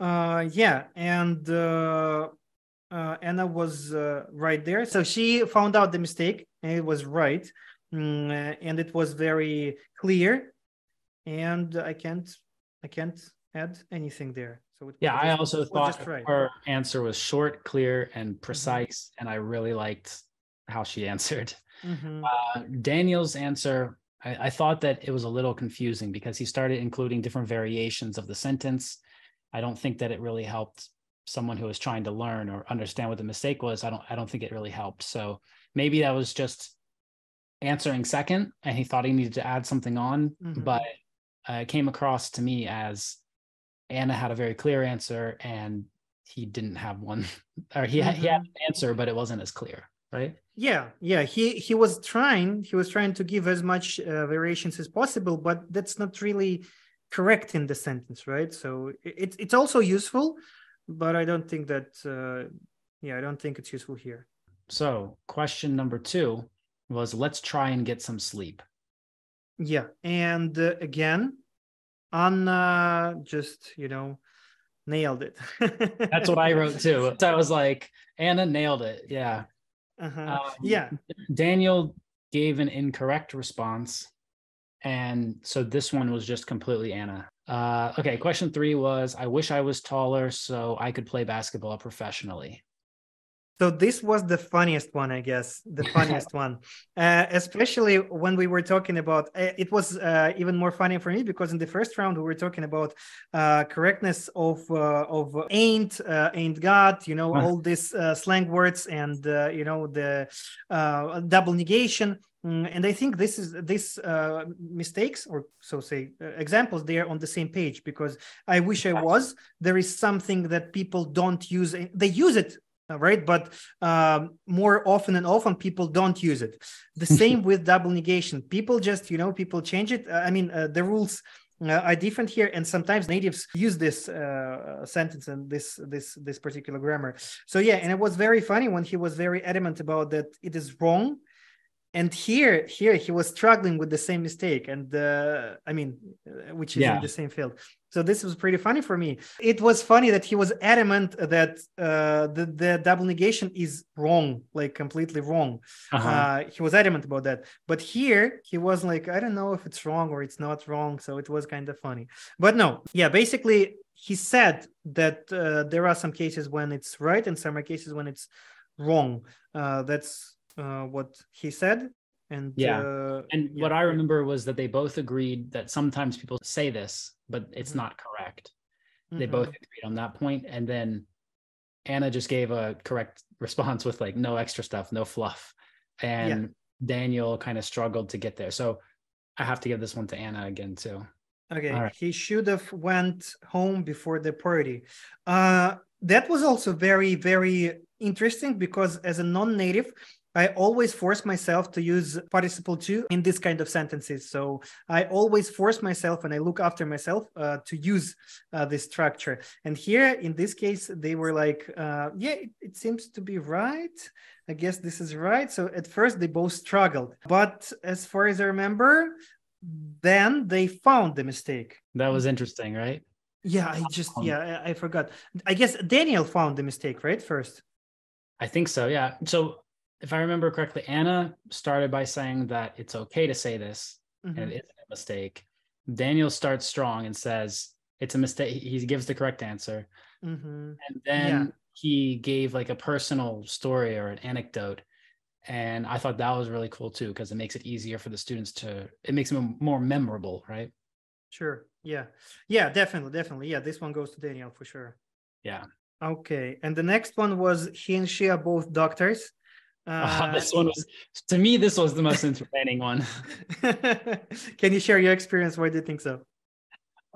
Uh, yeah, and uh, uh, Anna was uh, right there. So she found out the mistake, and it was right, Mm, and it was very clear. And I can't, I can't add anything there. So it Yeah, was I also thought right. her answer was short, clear, and precise, and I really liked how she answered. Mhm. Uh, Daniel's answer, I, I thought that it was a little confusing because he started including different variations of the sentence. I don't think that it really helped someone who was trying to learn or understand what the mistake was. I don't I don't think it really helped. So maybe that was just answering second and he thought he needed to add something on, Mhm. but uh, it came across to me as Anna had a very clear answer and he didn't have one or he, had he had an answer, but it wasn't as clear, right? yeah yeah he he was trying he was trying to give as much uh, variations as possible but that's not really correct in the sentence right so it's it's also useful but i don't think that uh, yeah i don't think it's useful here So, question number two was let's try and get some sleep. yeah and uh, again anna just you know nailed it That's what I wrote too. So I was like, Anna nailed it. Yeah. uh-huh. Um, yeah Daniel gave an incorrect response. And so this one was just completely Anna. Uh, okay. Question three was I wish I was taller so I could play basketball professionally. So this was the funniest one, I guess, the funniest one, uh, especially when we were talking about. Uh, it was uh, even more funny for me because in the first round we were talking about uh, correctness of uh, of ain't, uh, ain't got, you know, all these uh, slang words and uh, you know the uh, double negation. Mm, and I think this is this uh, mistakes or so say uh, examples they are on the same page because I wish I was. There is something that people don't use. They use it uh, right but um, more often and often people don't use it the same with double negation people just you know people change it Uh, i mean uh, the rules uh, are different here and sometimes natives use this uh, sentence and this this this particular grammar so yeah and it was very funny when he was very adamant about that it is wrong and here here he was struggling with the same mistake and uh, i mean uh, which is Yeah. in the same field. So this was pretty funny for me. It was funny that he was adamant that uh, the, the double negation is wrong like completely wrong. Uh-huh. uh, he was adamant about that. But here he was like i don't know if it's wrong or it's not wrong. So it was kind of funny. But no yeah basically he said that uh, there are some cases when it's right and some are cases when it's wrong. Uh, that's uh, what he said and Yeah. uh, And yeah. what I remember was that they both agreed that sometimes people say this, but it's Mhm. not correct. They Mhm. both agreed on that point, And then Anna just gave a correct response with like no extra stuff, no fluff. And Daniel kind of struggled to get there. So I have to give this one to Anna again too. Okay, right. he should have went home before the party. Uh, that was also very, very interesting because as a non-native, I always force myself to use participle to in this kind of sentences. So I always force myself and I look after myself uh, to use uh, this structure. And here in this case, they were like, uh, yeah, it, it seems to be right. I guess this is right. So at first they both struggled. But as far as I remember, then they found the mistake. That was interesting, right? Yeah, I just Um, yeah, I, I forgot. I guess Daniel found the mistake, right? First. I think so. Yeah. So if I remember correctly, Anna started by saying that it's okay to say this and Mhm. it isn't a mistake. Daniel starts strong and says it's a mistake. He gives the correct answer. Mhm. And then he gave like a personal story or an anecdote. And I thought that was really cool too, because it makes it easier for the students to, it makes them more memorable, right? Sure. Yeah. Yeah, definitely, definitely. Yeah, this one goes to Daniel for sure. Yeah. Okay. And the next one was he and she are both doctors. Uh, this one was, to me, this was the most entertaining one. Can you share your experience? Why do you think so?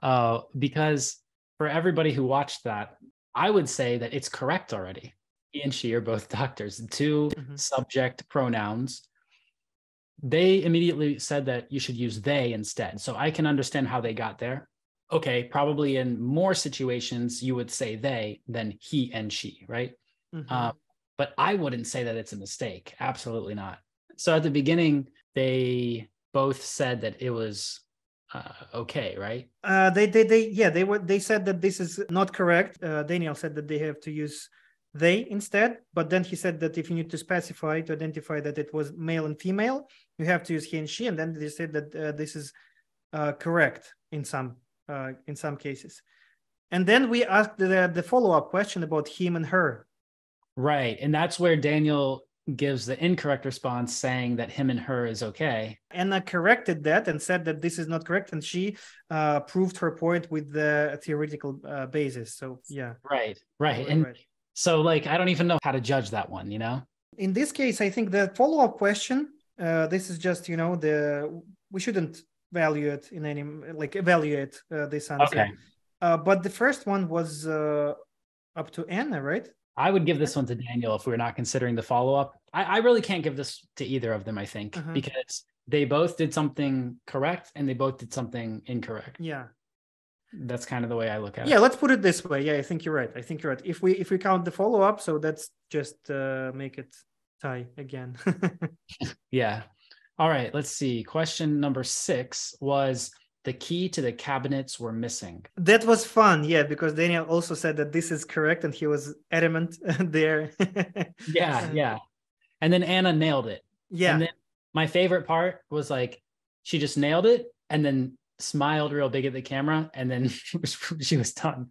Uh, because for everybody who watched that, I would say that it's correct already. He and she are both doctors, two Mhm. subject pronouns. They immediately said that you should use they instead. So I can understand how they got there. Okay, probably in more situations, you would say they than he and she, right? Mhm. Um, but I wouldn't say that it's a mistake. Absolutely not. So at the beginning, they both said that it was uh, okay, right? Uh, they, they, they, yeah, they were. They said that this is not correct. Uh, Daniel said that they have to use they instead, but then he said that if you need to specify to identify that it was male and female, you have to use he and she, and then they said that uh, this is uh, correct in some uh, in some cases. And then we asked the, the follow up question about him and her. Right. And that's where Daniel gives the incorrect response saying that him and her is okay. Anna corrected that and said that this is not correct. And she uh, proved her point with the theoretical uh, basis. So, yeah. Right. Right. And right. so, like, I don't even know how to judge that one, you know? In this case, I think the follow up question, uh, this is just, you know, the we shouldn't value it in any like evaluate uh, this answer. Okay. Uh, but the first one was uh, up to Anna, right? I would give this one to Daniel if we are not considering the follow up. I, I, really can't give this to either of them, I think, uh-huh. because they both did something correct and they both did something incorrect. Yeah. That's kind of the way I look at yeah, it. Yeah, let's put it this way. Yeah, I think you're right. I think you're right. If we if we count the follow up, so that's just uh, make it tie again. yeah. All right, let's see. Question number six was the key to the cabinets were missing. That was fun, yeah, because Daniel also said that this is correct and he was adamant there. yeah, yeah. And then Anna nailed it. Yeah. And then my favorite part was like she just nailed it and then smiled real big at the camera and then she was done.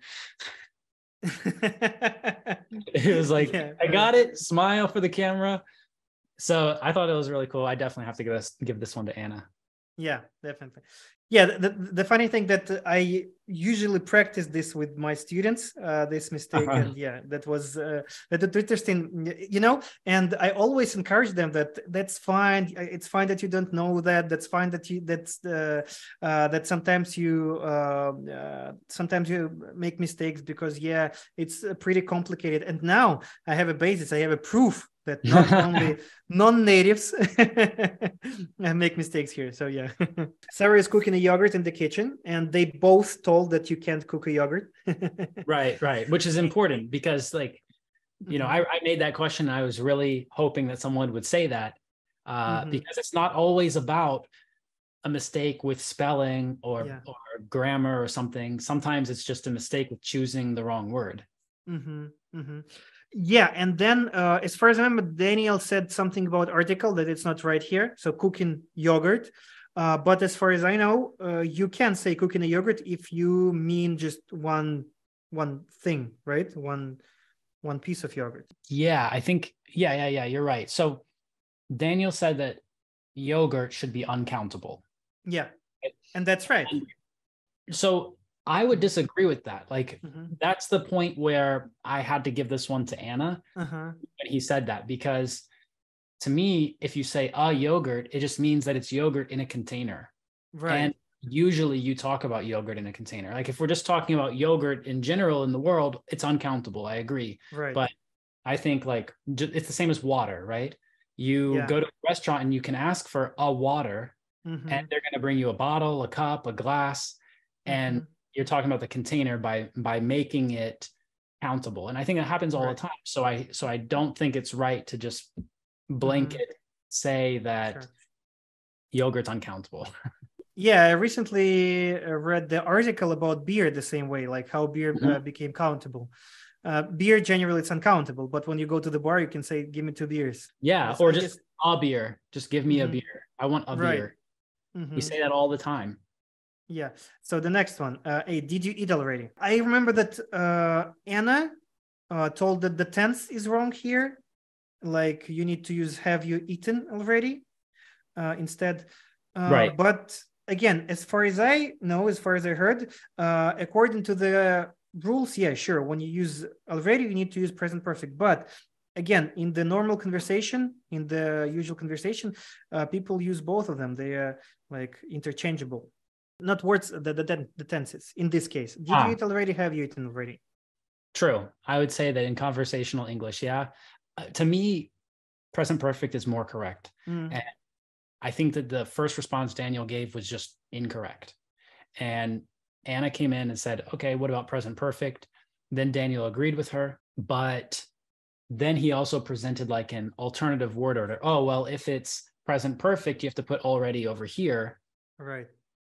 it was like, yeah, I got it, smile for the camera. So I thought it was really cool. I definitely have to give this give this one to Anna. Yeah, definitely yeah the, the funny thing that i usually practice this with my students uh, this mistake uh-huh. and yeah that was uh, that interesting you know and i always encourage them that that's fine it's fine that you don't know that that's fine that you that's uh, uh, that sometimes you uh, uh, sometimes you make mistakes because yeah it's pretty complicated and now i have a basis i have a proof that not only non-natives make mistakes here. So yeah, Sarah is cooking a yogurt in the kitchen, and they both told that you can't cook a yogurt. right, right, which is important because like, you know, mm-hmm. I, I made that question. I was really hoping that someone would say that uh, mm-hmm. because it's not always about a mistake with spelling or yeah. or grammar or something. Sometimes it's just a mistake with choosing the wrong word. Mm-hmm. mm-hmm. Yeah, and then uh, as far as I remember, Daniel said something about article that it's not right here. So cooking yogurt. Uh, but as far as I know, uh, you can say cooking a yogurt if you mean just one one thing, right? One one piece of yogurt. Yeah, I think yeah, yeah, yeah. You're right. So Daniel said that yogurt should be uncountable. Yeah, and that's right. So I would disagree with that. Like mm-hmm. that's the point where I had to give this one to Anna uh-huh. when he said that because to me, if you say a yogurt, it just means that it's yogurt in a container. Right. And usually you talk about yogurt in a container. Like if we're just talking about yogurt in general in the world, it's uncountable. I agree. Right. But I think like it's the same as water, right? You yeah. go to a restaurant and you can ask for a water mm-hmm. and they're going to bring you a bottle, a cup, a glass. And mm-hmm you're talking about the container by by making it countable and i think that happens all right. the time so i so i don't think it's right to just blanket mm-hmm. say that sure. yogurt's uncountable yeah i recently uh, read the article about beer the same way like how beer uh, mm-hmm. uh, became countable uh, beer generally it's uncountable but when you go to the bar you can say give me two beers yeah or just a beer just give me mm-hmm. a beer i want a right. beer mm-hmm. we say that all the time yeah. So the next one, uh, hey, did you eat already? I remember that uh, Anna uh, told that the tense is wrong here. Like you need to use "Have you eaten already?" Uh, instead. Uh, right. But again, as far as I know, as far as I heard, uh, according to the rules, yeah, sure. When you use already, you need to use present perfect. But again, in the normal conversation, in the usual conversation, uh, people use both of them. They are like interchangeable not words the, the, the tenses in this case did ah. you eat already have you eaten already true i would say that in conversational english yeah uh, to me present perfect is more correct. Mm. and i think that the first response daniel gave was just incorrect. And anna came in and said okay what about present perfect? Then daniel agreed with her but then he also presented like an alternative word order. Oh well if it's present perfect you have to put already over here. Right.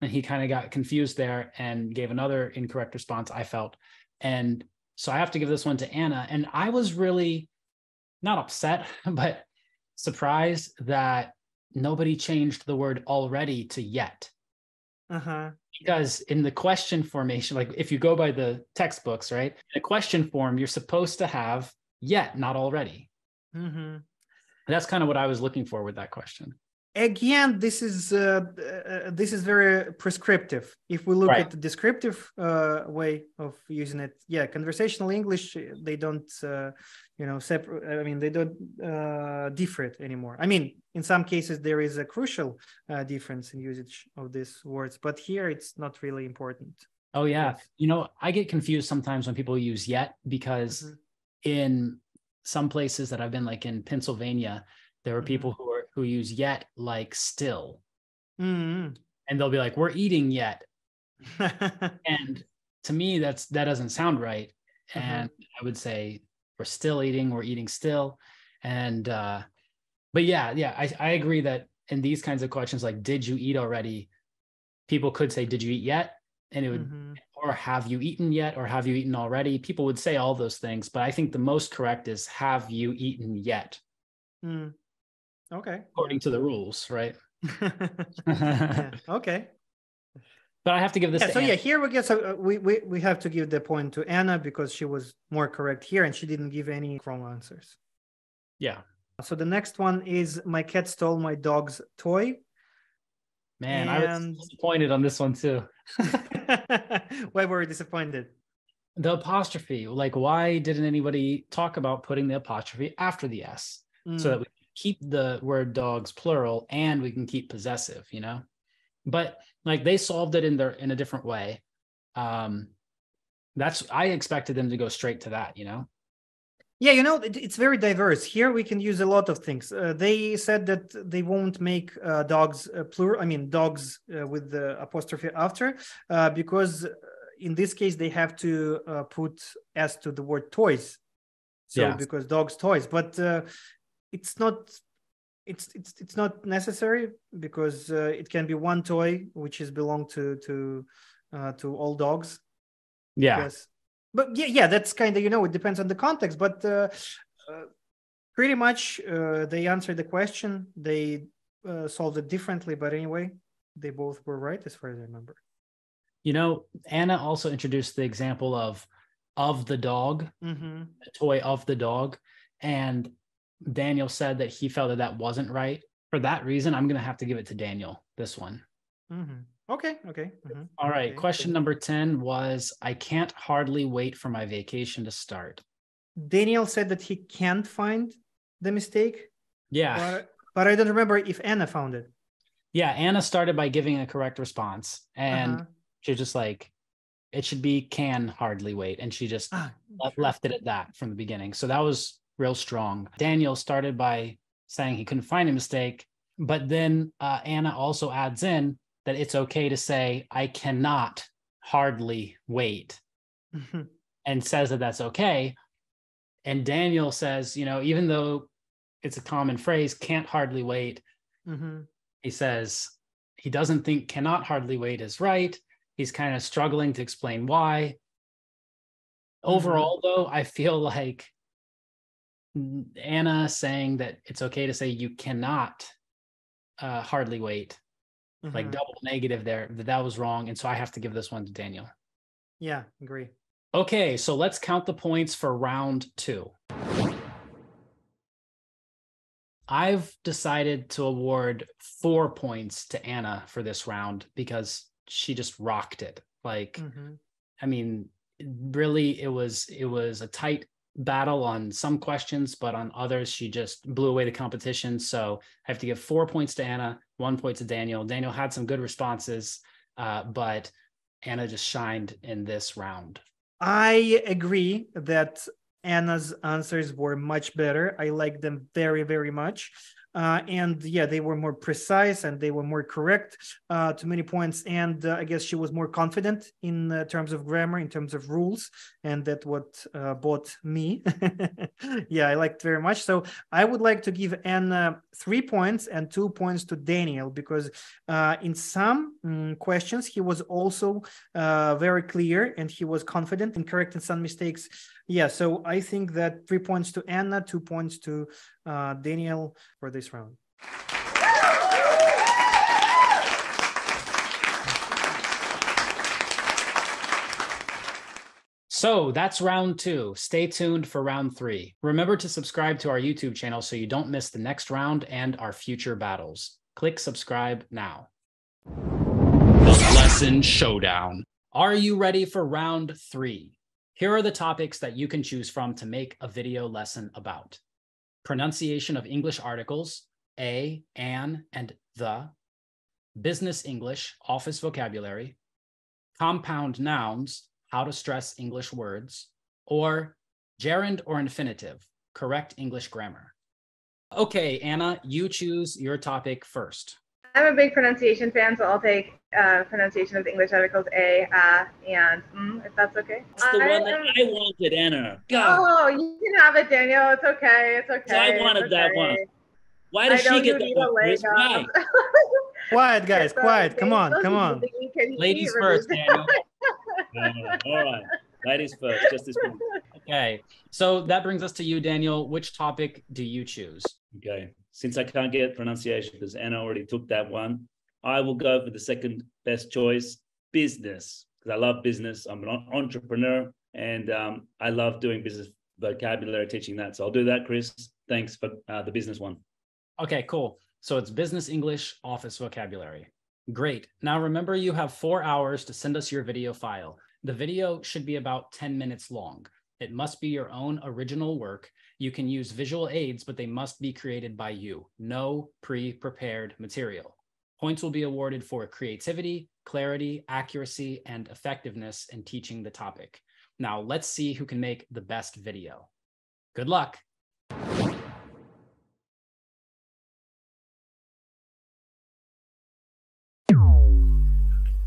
And he kind of got confused there and gave another incorrect response i felt. And so i have to give this one to anna. And i was really not upset but surprised that nobody changed the word already to yet Uh-huh. Because in the question formation, like if you go by the textbooks, right? In a question form, you're supposed to have yet, not already. Mm-hmm. That's kind of what I was looking for with that question. Again, this is uh, uh, this is very prescriptive. If we look Right. at the descriptive uh, way of using it, yeah, conversational English they don't, uh, you know, separate. I mean, they don't uh, differ it anymore. I mean, in some cases there is a crucial uh, difference in usage of these words, but here it's not really important. Oh yeah. Yes. You know, I get confused sometimes when people use yet because Mhm. in some places that I've been like in Pennsylvania, there are Mhm. people who are who use yet like still. Mm-hmm. And they'll be like, we're eating yet. And to me, that's that doesn't sound right. Mhm. And I would say we're still eating, we're eating still. And uh but yeah, yeah, I, I agree that in these kinds of questions, like did you eat already? People could say, Did you eat yet? And it would Mhm. or have you eaten yet or have you eaten already people would say all those things but i think the most correct is have you eaten yet Mm. Okay. according to the rules right Yeah, Okay. but i have to give this Yeah, to so Anna. yeah, here we get so uh, we, we we have to give the point to Anna because she was more correct here and she didn't give any wrong answers. yeah So the next one is my cat stole my dog's toy. man i was disappointed on this one too Why were you disappointed? the apostrophe like why didn't anybody talk about putting the apostrophe after the s Mm. so that we can keep the word dogs plural and we can keep possessive you know but like they solved it in their in a different way um that's i expected them to go straight to that you know Yeah, you know, it, it's very diverse. Here we can use a lot of things. Uh, they said that they won't make uh, dogs uh, plural. I mean, dogs uh, with the apostrophe after, uh, because uh, in this case they have to uh, put s to the word toys. So Yeah. because dogs toys, but uh, it's not. It's it's it's not necessary because uh, it can be one toy which is belong to to uh, to all dogs. yeah Yes. But yeah, yeah, that's kind of, you know, it depends on the context, but uh, uh, pretty much uh, they answered the question. They uh, solved it differently, but anyway, they both were right as far as I remember. You know, Anna also introduced the example of of the dog, Mm-hmm. the toy of the dog, and Daniel said that he felt that that wasn't right. For that reason, I'm going to have to give it to Daniel. This one. Mm-hmm. Okay. Okay. mhm, All right. okay. Question number 10 was I can't hardly wait for my vacation to start. Daniel said that he can't find the mistake, Yeah. but, but I don't remember if Anna found it. Yeah. Anna started by giving a correct response and Uh-huh. she just like, it should be can hardly wait. And she just Ah, le- left it at that from the beginning. So that was real strong. Daniel started by saying he couldn't find a mistake, but then uh, Anna also adds in that it's okay to say, I cannot hardly wait, mhm, and says that that's okay. And Daniel says, you know, even though it's a common phrase, can't hardly wait, mhm. he says he doesn't think cannot hardly wait is right. He's kind of struggling to explain why. Overall, though, I feel like Anna saying that it's okay to say you cannot uh, hardly wait, like Mhm. double negative there, that that was wrong. And so I have to give this one to Daniel. Yeah, agree. Okay, so let's count the points for round two. I've decided to award four points to Anna for this round because she just rocked it. Like, Mhm. I mean, really, it was it was a tight battle on some questions, but on others, she just blew away the competition. So I have to give four points to Anna, one point to Daniel. Daniel had some good responses, uh, but Anna just shined in this round. I agree that Anna's answers were much better. I like them very, very much. Uh, and yeah, they were more precise and they were more correct uh, to many points. And uh, I guess she was more confident in uh, terms of grammar, in terms of rules, and that what uh, bought me. yeah, I liked very much. So I would like to give Anna three points and two points to Daniel because uh, in some mm, questions he was also very clear and he was confident in correcting some mistakes. Yeah, so I think that three points to Anna, two points to uh, Daniel for this round. So that's round two. Stay tuned for round three. Remember to subscribe to our YouTube channel so you don't miss the next round and our future battles. Click subscribe now. The Lesson Showdown. Are you ready for round three? Here are the topics that you can choose from to make a video lesson about pronunciation of English articles, a, an, and the, business English, office vocabulary, compound nouns, how to stress English words, or gerund or infinitive, correct English grammar. Okay, Anna, you choose your topic first. I'm a big pronunciation fan, so I'll take uh, pronunciation of the English articles a, uh, and mm, if that's okay. That's the one that I wanted, Anna. God. Oh, you can have it, Daniel. It's okay. It's okay. I wanted okay. that one. Why does she get that one, Chris? Why? quiet, guys. Quiet. Come on. Come on. Ladies first, Daniel. all right. Ladies first, just this one. Okay. So that brings us to you, Daniel. Which topic do you choose? Okay. Since I can't get pronunciation because Anna already took that one, I will go for the second best choice business because I love business. I'm an entrepreneur and um, I love doing business vocabulary, teaching that. So I'll do that, Chris. Thanks for uh, the business one. Okay, cool. So it's business English office vocabulary. Great. Now remember, you have four hours to send us your video file. The video should be about 10 minutes long. It must be your own original work. You can use visual aids, but they must be created by you. No pre prepared material. Points will be awarded for creativity, clarity, accuracy, and effectiveness in teaching the topic. Now, let's see who can make the best video. Good luck.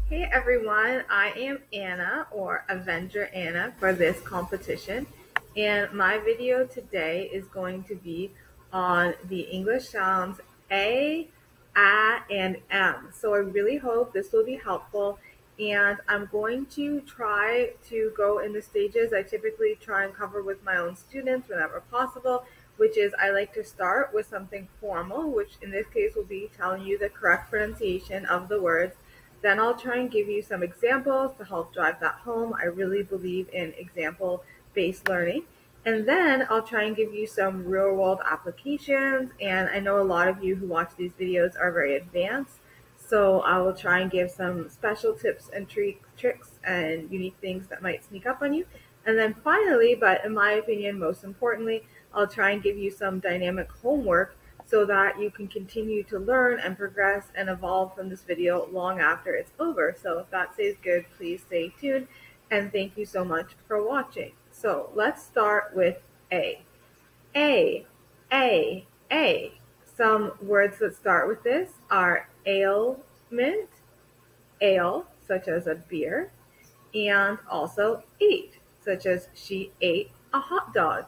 Hey everyone, I am Anna or Avenger Anna for this competition and my video today is going to be on the English sounds A, A, and M. So I really hope this will be helpful and I'm going to try to go in the stages I typically try and cover with my own students whenever possible which is I like to start with something formal which in this case will be telling you the correct pronunciation of the words then I'll try and give you some examples to help drive that home. I really believe in example based learning. And then I'll try and give you some real world applications. And I know a lot of you who watch these videos are very advanced. So I will try and give some special tips and tricks and unique things that might sneak up on you. And then finally, but in my opinion, most importantly, I'll try and give you some dynamic homework so that you can continue to learn and progress and evolve from this video long after it's over. So if that stays good, please stay tuned and thank you so much for watching. So let's start with A. A, A, A. Some words that start with this are ailment, ale, such as a beer, and also ate, such as she ate a hot dog.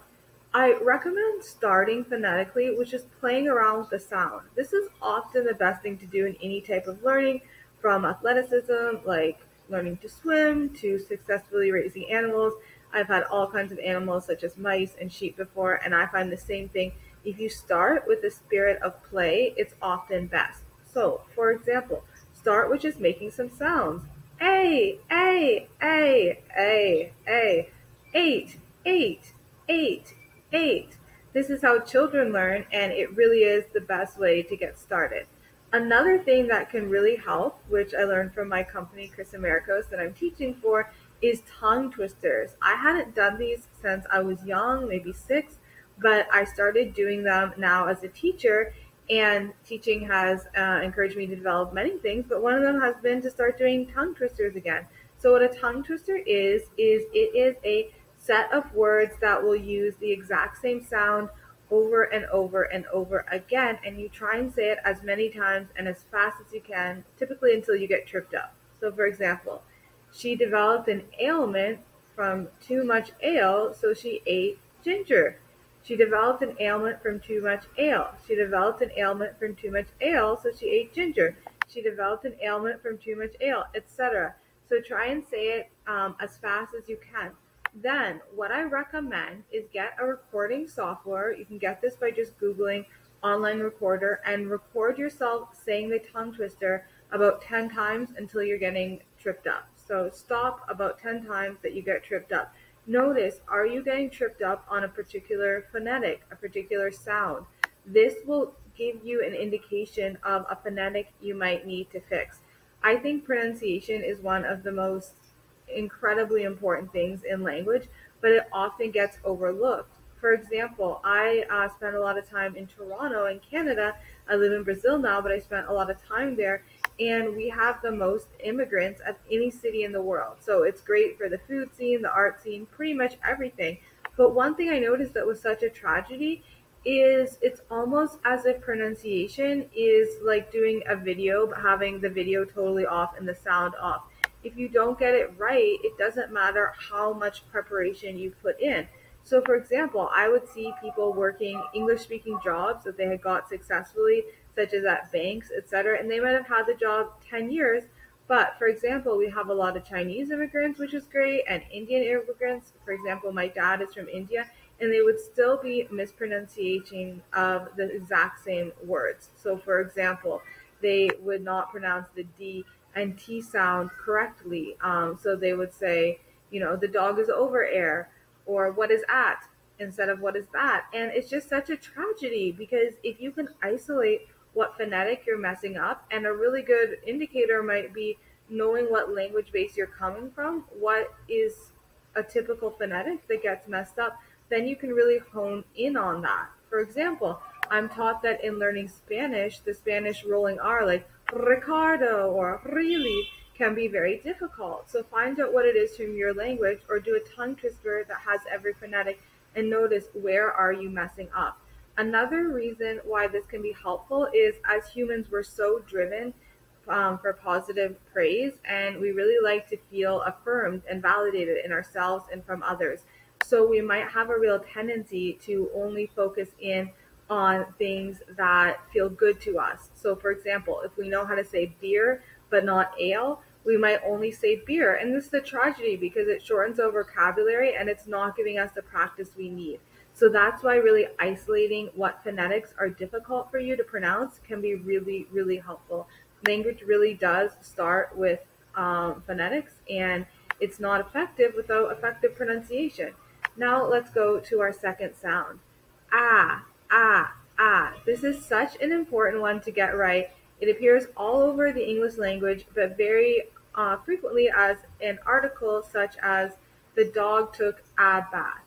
I recommend starting phonetically, which is playing around with the sound. This is often the best thing to do in any type of learning, from athleticism, like learning to swim, to successfully raising animals. I've had all kinds of animals, such as mice and sheep, before, and I find the same thing. If you start with the spirit of play, it's often best. So, for example, start with just making some sounds. A, A, A, A, A, eight, eight, eight, eight. This is how children learn, and it really is the best way to get started. Another thing that can really help, which I learned from my company, Chris Americos, that I'm teaching for, is tongue twisters. I hadn't done these since I was young, maybe six, but I started doing them now as a teacher, and teaching has uh, encouraged me to develop many things, but one of them has been to start doing tongue twisters again. So, what a tongue twister is, is it is a set of words that will use the exact same sound over and over and over again. And you try and say it as many times and as fast as you can, typically until you get tripped up. So, for example, she developed an ailment from too much ale, so she ate ginger. She developed an ailment from too much ale. She developed an ailment from too much ale, so she ate ginger. She developed an ailment from too much ale, etc. So try and say it um, as fast as you can. Then what I recommend is get a recording software. You can get this by just Googling online recorder and record yourself saying the tongue twister about 10 times until you're getting tripped up. So stop about 10 times that you get tripped up. Notice, are you getting tripped up on a particular phonetic, a particular sound? This will give you an indication of a phonetic you might need to fix. I think pronunciation is one of the most incredibly important things in language, but it often gets overlooked. For example, I uh, spent a lot of time in Toronto in Canada. I live in Brazil now, but I spent a lot of time there. And we have the most immigrants of any city in the world. So it's great for the food scene, the art scene, pretty much everything. But one thing I noticed that was such a tragedy is it's almost as if pronunciation is like doing a video, but having the video totally off and the sound off. If you don't get it right, it doesn't matter how much preparation you put in. So, for example, I would see people working English speaking jobs that they had got successfully, such as at banks, etc., and they might have had the job 10 years. But for example, we have a lot of Chinese immigrants, which is great, and Indian immigrants. For example, my dad is from India, and they would still be mispronunciating of the exact same words. So, for example, they would not pronounce the D and T sound correctly. Um, so they would say, you know, the dog is over air or what is at instead of what is that. And it's just such a tragedy because if you can isolate what phonetic you're messing up, and a really good indicator might be knowing what language base you're coming from, what is a typical phonetic that gets messed up, then you can really hone in on that. For example, I'm taught that in learning Spanish, the Spanish rolling R, like Ricardo or really, can be very difficult. So find out what it is from your language or do a tongue twister that has every phonetic and notice where are you messing up. Another reason why this can be helpful is as humans, we're so driven um, for positive praise and we really like to feel affirmed and validated in ourselves and from others. So we might have a real tendency to only focus in on things that feel good to us. So, for example, if we know how to say beer but not ale, we might only say beer. And this is a tragedy because it shortens our vocabulary and it's not giving us the practice we need. So that's why really isolating what phonetics are difficult for you to pronounce can be really, really helpful. Language really does start with um, phonetics and it's not effective without effective pronunciation. Now let's go to our second sound. Ah, ah, ah. This is such an important one to get right it appears all over the English language, but very uh, frequently as an article such as the dog took a bath.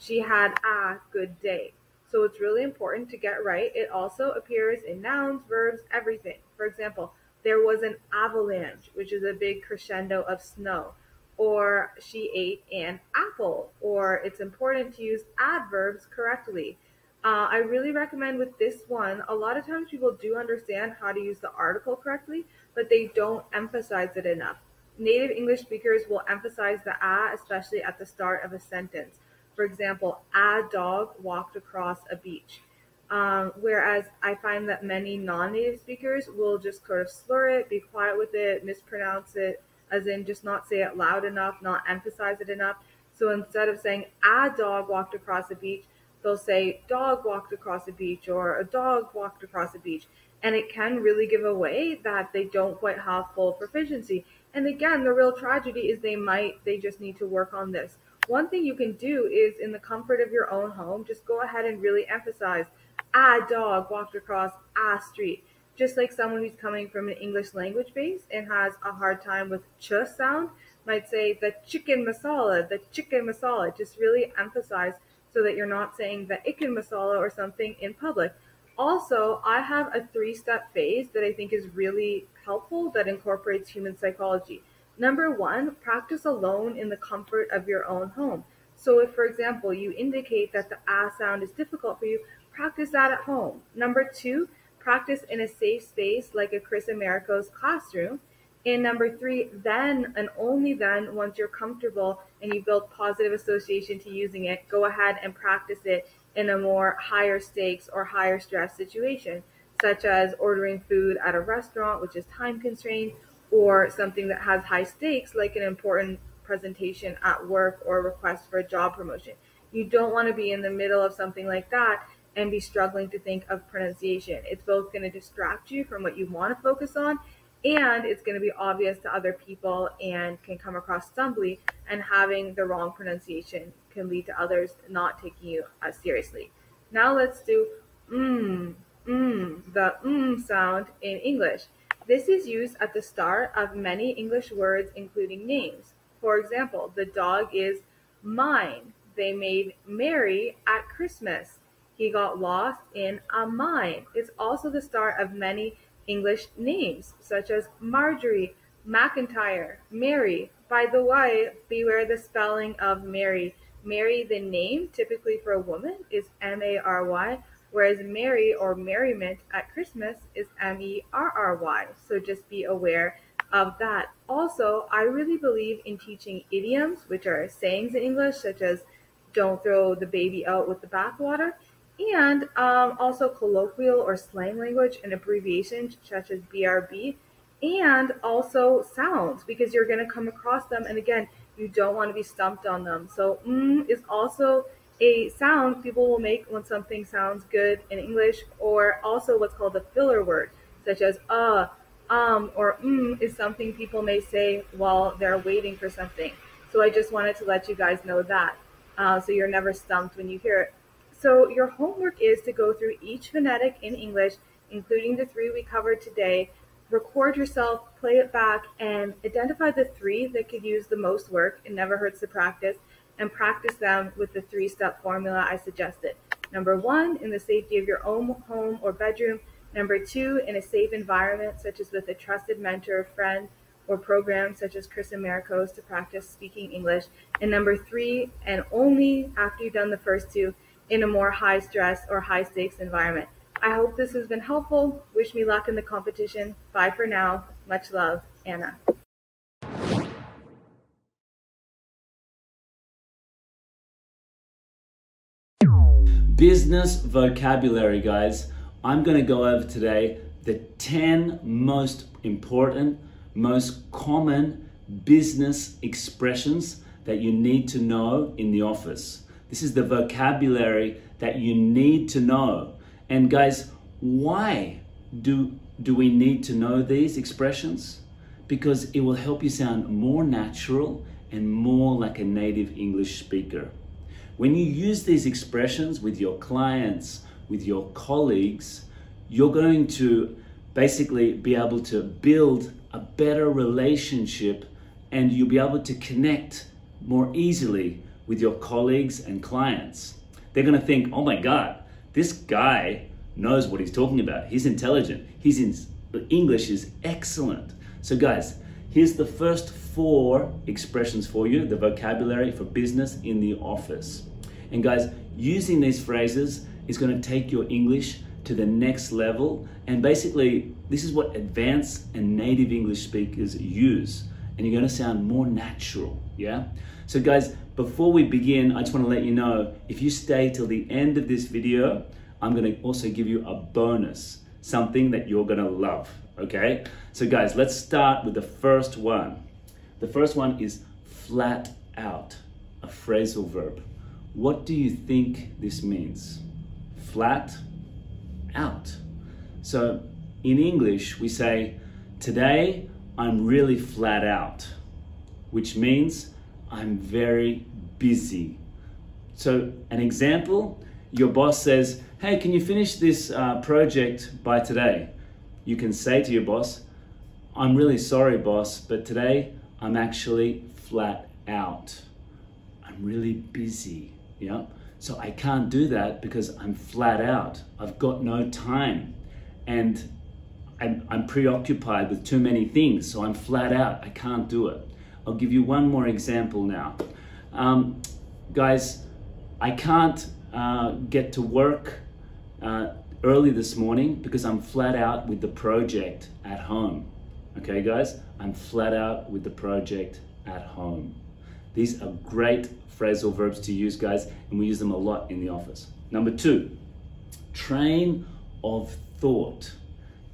She had a good day. So it's really important to get right. It also appears in nouns, verbs, everything. For example, there was an avalanche, which is a big crescendo of snow. Or she ate an apple. Or it's important to use adverbs correctly. Uh, I really recommend with this one, a lot of times people do understand how to use the article correctly, but they don't emphasize it enough. Native English speakers will emphasize the a, especially at the start of a sentence. For example, a dog walked across a beach. Um, whereas I find that many non-native speakers will just sort of slur it, be quiet with it, mispronounce it, as in just not say it loud enough, not emphasize it enough. So instead of saying a dog walked across a beach, they'll say dog walked across a beach or a dog walked across a beach and it can really give away that they don't quite have full proficiency and again the real tragedy is they might they just need to work on this one thing you can do is in the comfort of your own home just go ahead and really emphasize a dog walked across a street just like someone who's coming from an english language base and has a hard time with ch sound might say the chicken masala the chicken masala just really emphasize so that you're not saying the ikin masala or something in public. Also, I have a three step phase that I think is really helpful that incorporates human psychology. Number one, practice alone in the comfort of your own home. So, if, for example, you indicate that the ah sound is difficult for you, practice that at home. Number two, practice in a safe space like a Chris Americo's classroom. And number three, then and only then, once you're comfortable and you build positive association to using it, go ahead and practice it in a more higher stakes or higher stress situation, such as ordering food at a restaurant, which is time constrained, or something that has high stakes, like an important presentation at work or a request for a job promotion. You don't want to be in the middle of something like that and be struggling to think of pronunciation. It's both going to distract you from what you want to focus on and it's going to be obvious to other people and can come across stumbly and having the wrong pronunciation can lead to others not taking you as seriously now let's do mm mm the mm sound in english this is used at the start of many english words including names for example the dog is mine they made merry at christmas he got lost in a mine it's also the start of many English names, such as Marjorie, McIntyre, Mary. By the way, beware the spelling of Mary. Mary, the name, typically for a woman, is M A R Y, whereas Mary or merriment at Christmas is M E R R Y. So just be aware of that. Also, I really believe in teaching idioms, which are sayings in English, such as don't throw the baby out with the bathwater and um, also colloquial or slang language and abbreviations such as BRB, and also sounds because you're going to come across them. And again, you don't want to be stumped on them. So, mm is also a sound people will make when something sounds good in English, or also what's called a filler word, such as uh, um, or mm is something people may say while they're waiting for something. So, I just wanted to let you guys know that. Uh, so, you're never stumped when you hear it. So your homework is to go through each phonetic in English, including the three we covered today, record yourself, play it back, and identify the three that could use the most work. It never hurts to practice, and practice them with the three step formula I suggested. Number one, in the safety of your own home or bedroom. Number two, in a safe environment, such as with a trusted mentor, friend, or program such as Chris and Maricos to practice speaking English. And number three, and only after you've done the first two, in a more high stress or high stakes environment. I hope this has been helpful. Wish me luck in the competition. Bye for now. Much love, Anna. Business vocabulary, guys. I'm going to go over today the 10 most important, most common business expressions that you need to know in the office. This is the vocabulary that you need to know. And guys, why do, do we need to know these expressions? Because it will help you sound more natural and more like a native English speaker. When you use these expressions with your clients, with your colleagues, you're going to basically be able to build a better relationship and you'll be able to connect more easily with your colleagues and clients. They're going to think, oh my God, this guy knows what he's talking about. He's intelligent. He's in, English is excellent. So, guys, here's the first four expressions for you the vocabulary for business in the office. And, guys, using these phrases is going to take your English to the next level. And basically, this is what advanced and native English speakers use. And you're going to sound more natural. Yeah? So, guys, before we begin, I just want to let you know if you stay till the end of this video, I'm going to also give you a bonus, something that you're going to love. Okay? So, guys, let's start with the first one. The first one is flat out, a phrasal verb. What do you think this means? Flat out. So, in English, we say, Today I'm really flat out, which means I'm very busy. So, an example your boss says, Hey, can you finish this uh, project by today? You can say to your boss, I'm really sorry, boss, but today I'm actually flat out. I'm really busy. Yeah. So I can't do that because I'm flat out. I've got no time and I'm, I'm preoccupied with too many things. So I'm flat out. I can't do it. I'll give you one more example now. Um, guys, I can't uh, get to work uh, early this morning because I'm flat out with the project at home. Okay, guys, I'm flat out with the project at home. These are great phrasal verbs to use, guys, and we use them a lot in the office. Number two, train of thought.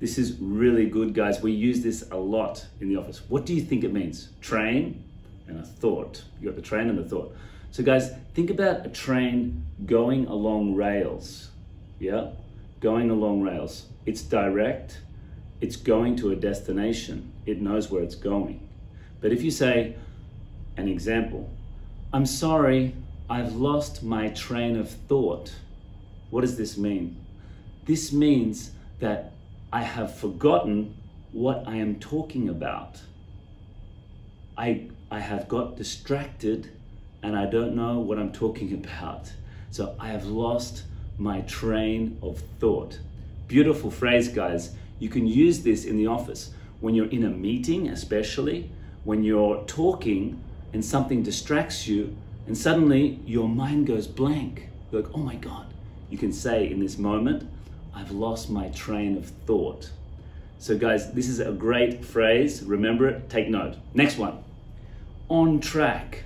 This is really good, guys. We use this a lot in the office. What do you think it means? Train and a thought. You got the train and the thought. So, guys, think about a train going along rails. Yeah? Going along rails. It's direct, it's going to a destination. It knows where it's going. But if you say, an example, I'm sorry, I've lost my train of thought. What does this mean? This means that I have forgotten what I am talking about. I, I have got distracted and I don't know what I'm talking about. So I have lost my train of thought. Beautiful phrase, guys. You can use this in the office when you're in a meeting, especially when you're talking and something distracts you, and suddenly your mind goes blank. You're like, oh my God. You can say in this moment, I've lost my train of thought. So, guys, this is a great phrase. Remember it, take note. Next one on track.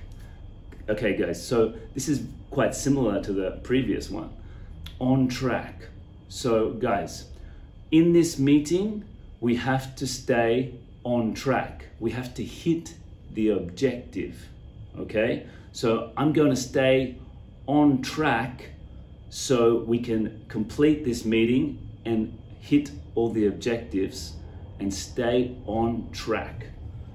Okay, guys, so this is quite similar to the previous one. On track. So, guys, in this meeting, we have to stay on track. We have to hit the objective. Okay, so I'm going to stay on track so we can complete this meeting and hit all the objectives and stay on track.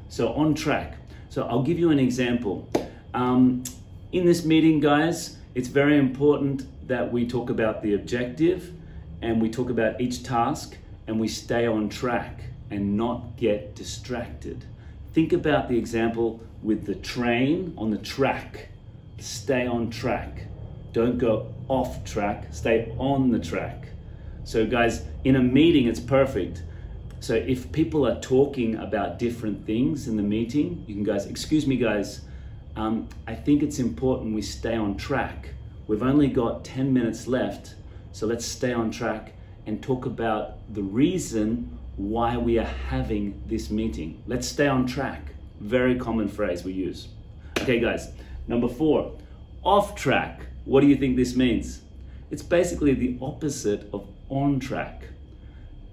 So, on track. So, I'll give you an example. Um, in this meeting, guys, it's very important that we talk about the objective and we talk about each task and we stay on track and not get distracted. Think about the example with the train on the track. Stay on track. Don't go off track, stay on the track. So, guys, in a meeting, it's perfect. So, if people are talking about different things in the meeting, you can, guys, excuse me, guys, um, I think it's important we stay on track. We've only got 10 minutes left, so let's stay on track and talk about the reason why we are having this meeting. Let's stay on track. Very common phrase we use. Okay, guys, number four, off track. What do you think this means? It's basically the opposite of on track.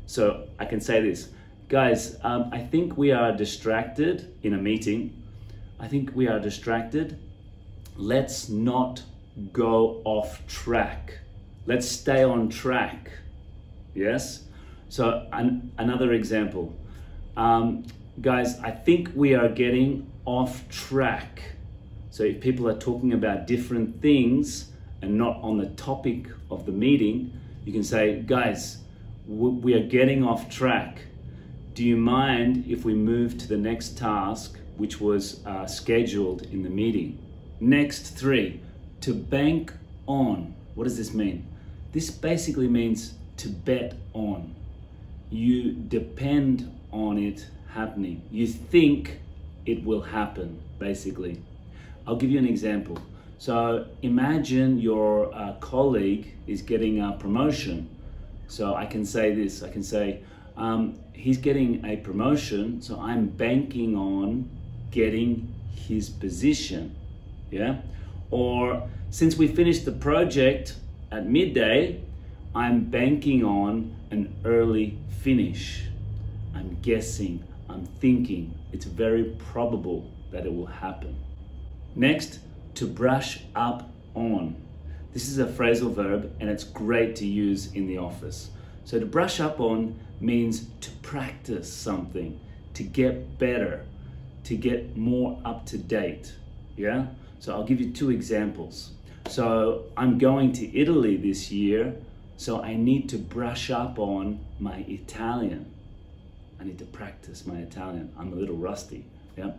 So I can say this. Guys, um, I think we are distracted in a meeting. I think we are distracted. Let's not go off track. Let's stay on track. Yes? So, an, another example. Um, guys, I think we are getting off track. So if people are talking about different things and not on the topic of the meeting, you can say, guys, we are getting off track. Do you mind if we move to the next task, which was uh, scheduled in the meeting? Next three, to bank on. What does this mean? This basically means to bet on. You depend on it happening. You think it will happen, basically. I'll give you an example. So imagine your uh, colleague is getting a promotion. So I can say this I can say, um, he's getting a promotion, so I'm banking on getting his position. Yeah? Or since we finished the project at midday, I'm banking on an early finish. I'm guessing, I'm thinking, it's very probable that it will happen. Next, to brush up on. This is a phrasal verb and it's great to use in the office. So to brush up on means to practice something, to get better, to get more up to date. Yeah? So I'll give you two examples. So I'm going to Italy this year, so I need to brush up on my Italian. I need to practice my Italian. I'm a little rusty. Yeah?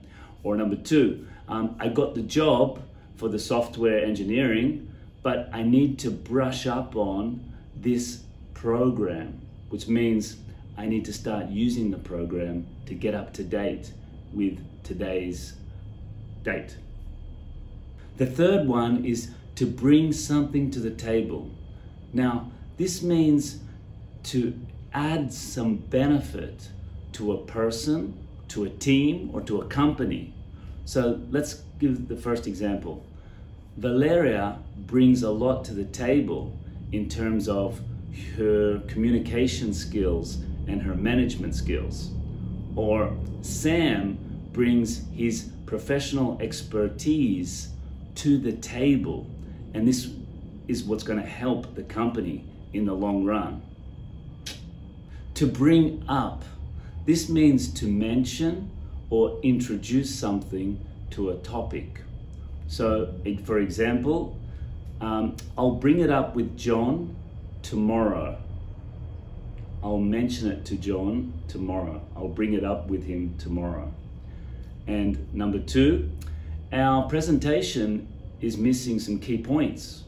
Or number two, um, I got the job for the software engineering, but I need to brush up on this program, which means I need to start using the program to get up to date with today's date. The third one is to bring something to the table. Now, this means to add some benefit to a person, to a team, or to a company. So let's give the first example. Valeria brings a lot to the table in terms of her communication skills and her management skills. Or Sam brings his professional expertise to the table, and this is what's going to help the company in the long run. To bring up, this means to mention or introduce something to a topic. So, for example, um, I'll bring it up with John tomorrow. I'll mention it to John tomorrow. I'll bring it up with him tomorrow. And number two, our presentation is missing some key points.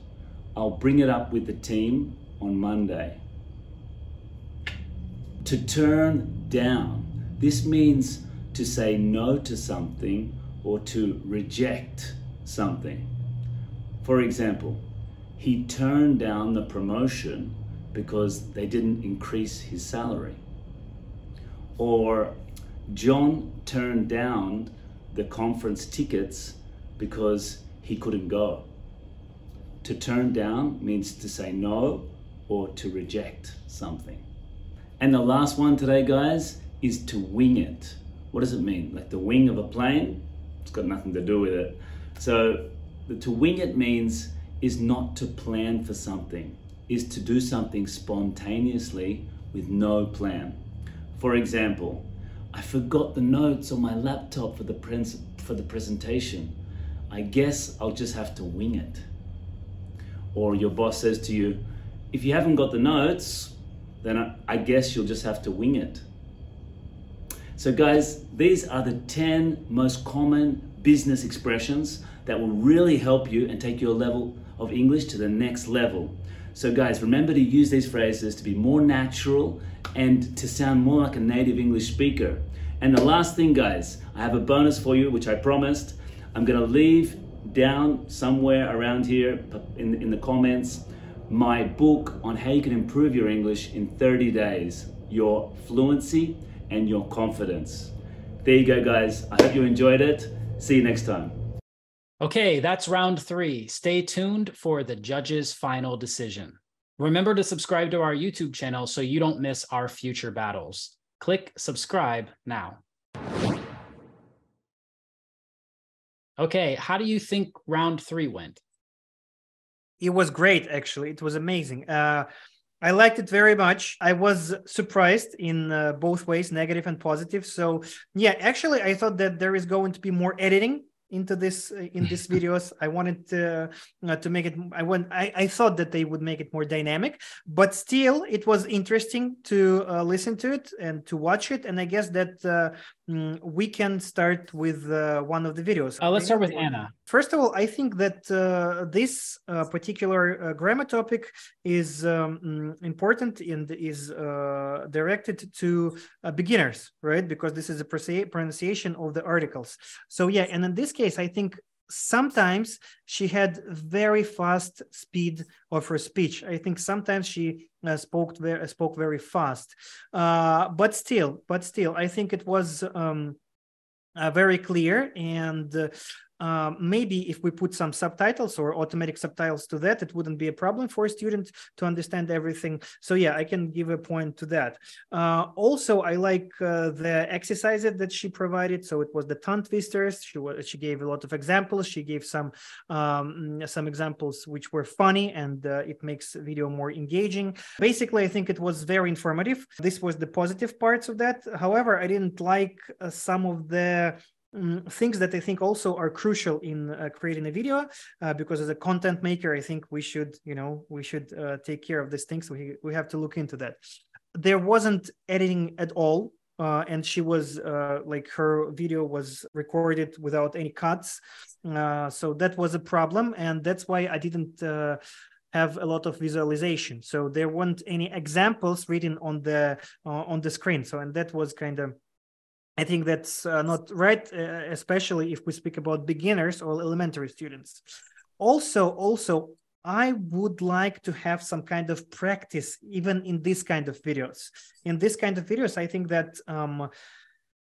I'll bring it up with the team on Monday. To turn down, this means to say no to something or to reject something. For example, he turned down the promotion because they didn't increase his salary. Or John turned down the conference tickets because he couldn't go. To turn down means to say no or to reject something. And the last one today, guys, is to wing it. What does it mean? Like the wing of a plane? It's got nothing to do with it. So to wing it means is not to plan for something, is to do something spontaneously with no plan. For example, I forgot the notes on my laptop for the, pres- for the presentation. I guess I'll just have to wing it. Or your boss says to you, if you haven't got the notes, then I guess you'll just have to wing it. So, guys, these are the 10 most common business expressions that will really help you and take your level of English to the next level. So, guys, remember to use these phrases to be more natural and to sound more like a native English speaker. And the last thing, guys, I have a bonus for you, which I promised. I'm gonna leave down somewhere around here in, in the comments my book on how you can improve your English in 30 days, your fluency and your confidence. There you go, guys. I hope you enjoyed it. See you next time. Okay, that's round three. Stay tuned for the judge's final decision. Remember to subscribe to our YouTube channel so you don't miss our future battles. Click subscribe now. Okay, how do you think round three went? It was great, actually. It was amazing. Uh, I liked it very much. I was surprised in uh, both ways, negative and positive. So, yeah, actually, I thought that there is going to be more editing into this uh, in these videos i wanted to uh, to make it i want I, I thought that they would make it more dynamic but still it was interesting to uh, listen to it and to watch it and i guess that uh, mm, we can start with uh, one of the videos uh, let's start with anna first of all i think that this particular grammar topic is um, mm, important and is directed to beginners right? Because this is a pronunciation of the articles. So yeah and in this case, I think sometimes she had very fast speed of her speech. I think sometimes she uh, spoke very spoke very fast, uh, but still, but still, I think it was um, uh, very clear and uh, um, maybe if we put some subtitles or automatic subtitles to that, it wouldn't be a problem for a student to understand everything. So yeah, I can give a point to that. Uh, also, I like uh, the exercises that she provided. So it was the tongue twisters. She was, she gave a lot of examples. She gave some um, some examples which were funny and uh, it makes video more engaging. Basically, I think it was very informative. This was the positive parts of that. However, I didn't like uh, some of the um, things that I think also are crucial in uh, creating a video uh, because as a content maker, I think we should, you know, we should uh, take care of these things. We, we have to look into that. There wasn't editing at all. Uh, and she was uh, like her video was recorded without any cuts. Uh, so that was a problem. And that's why I didn't have a lot of visualization. So there weren't any examples written on the on the screen. So and that was kind of I think that's uh, not right, uh, especially if we speak about beginners or elementary students. Also, also, I would like to have some kind of practice even in this kind of videos. In this kind of videos, I think that um,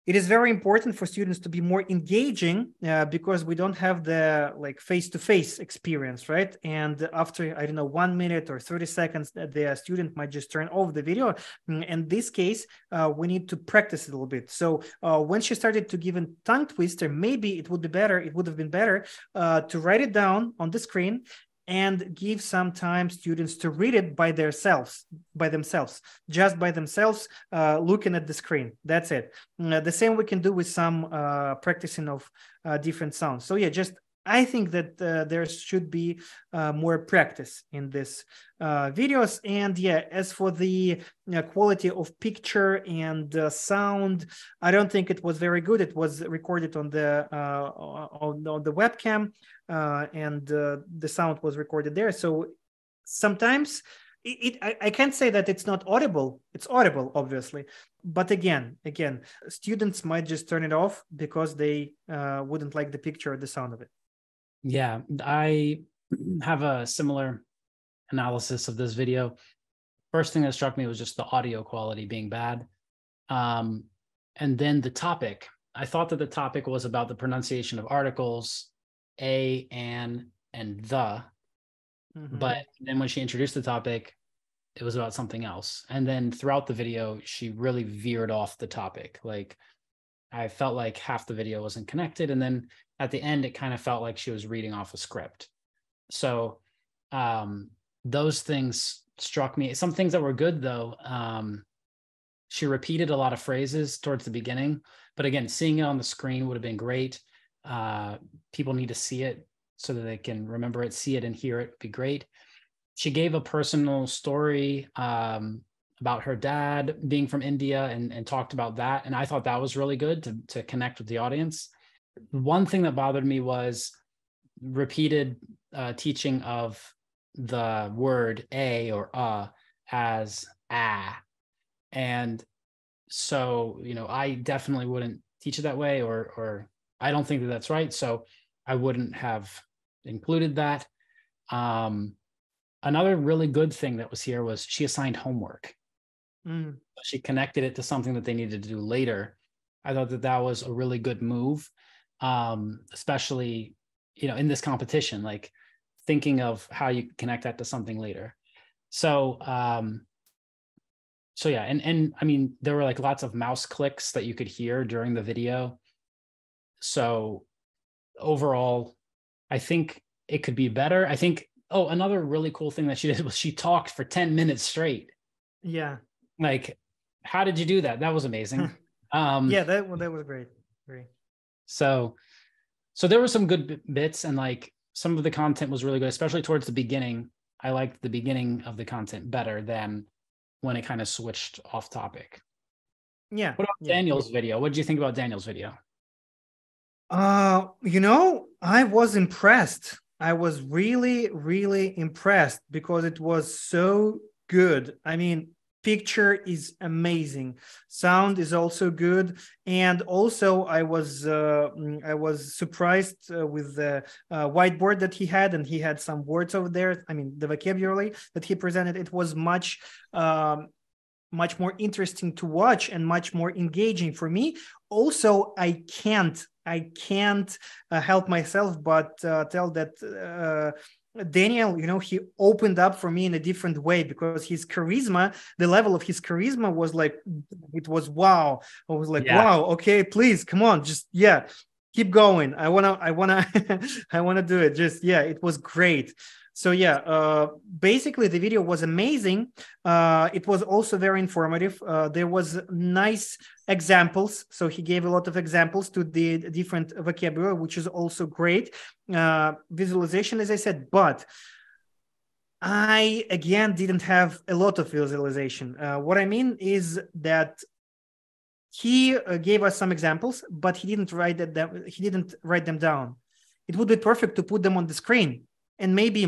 it is very important for students to be more engaging uh, because we don't have the like face-to-face experience right? And after i don't know one minute or 30 seconds the student might just turn off the video. Mm, in this case uh, we need to practice a little bit. So uh, when she started to give a tongue twister maybe it would be better it would have been better uh, to write it down on the screen and give some time students to read it by themselves by themselves just by themselves uh, looking at the screen. That's it. Uh, the same we can do with some uh, practicing of uh, different sounds. So yeah just I think that uh, there should be uh, more practice in this uh, videos. And yeah, as for the uh, quality of picture and uh, sound, I don't think it was very good. It was recorded on the uh, on, on, the webcam, and the sound was recorded there. So sometimes it, it I, I, can't say that it's not audible. It's audible, obviously, but again, again, students might just turn it off because they wouldn't like the picture or the sound of it. Yeah, I have a similar analysis of this video. First thing that struck me was just the audio quality being bad. Um, and then the topic. I thought that the topic was about the pronunciation of articles, a, an, and the. Mm-hmm. But then when she introduced the topic, it was about something else. And then throughout the video, she really veered off the topic. Like I felt like half the video wasn't connected. And then at the end, it kind of felt like she was reading off a script. So um, those things struck me. Some things that were good though. Um, she repeated a lot of phrases towards the beginning, but again, seeing it on the screen would have been great. Uh, people need to see it so that they can remember it, see it, and hear it. Would be great. She gave a personal story um, about her dad being from India and, and talked about that. And I thought that was really good to, to connect with the audience. One thing that bothered me was repeated uh, teaching of the word a or uh as a. And so, you know, I definitely wouldn't teach it that way or, or I don't think that that's right. So I wouldn't have included that. Um, another really good thing that was here was she assigned homework Mm. She connected it to something that they needed to do later. I thought that that was a really good move, um, especially you know in this competition, like thinking of how you connect that to something later. So um, so yeah, and and I mean there were like lots of mouse clicks that you could hear during the video. So overall, I think it could be better. I think oh another really cool thing that she did was she talked for 10 minutes straight. Yeah like how did you do that that was amazing um yeah that that was great great so so there were some good bits and like some of the content was really good especially towards the beginning. I liked the beginning of the content better than when it kind of switched off topic. Yeah what about yeah. daniel's video? What did you think about daniel's video? Uh you know i was impressed. I was really really impressed because it was so good. I mean picture is amazing. Sound is also good. And also i was uh, mm, i was surprised uh, with the uh, whiteboard that he had and he had some words over there i mean the vocabulary that he presented. It was much um, much more interesting to watch and much more engaging for me. Also i can't i can't uh, help myself but uh, tell that uh, Daniel, you know, he opened up for me in a different way because his charisma, the level of his charisma was like, it was wow. I was like, yeah. wow, okay, please, come on, just yeah, keep going. I wanna, I wanna, I wanna do it. Just yeah, it was great so yeah uh, basically the video was amazing. Uh, it was also very informative. Uh, there was nice examples. So he gave a lot of examples to the different vocabulary which is also great. Uh, visualization as i said but i again didn't have a lot of visualization. Uh, what i mean is that he uh, gave us some examples but he didn't write that he didn't write them down. It would be perfect to put them on the screen and maybe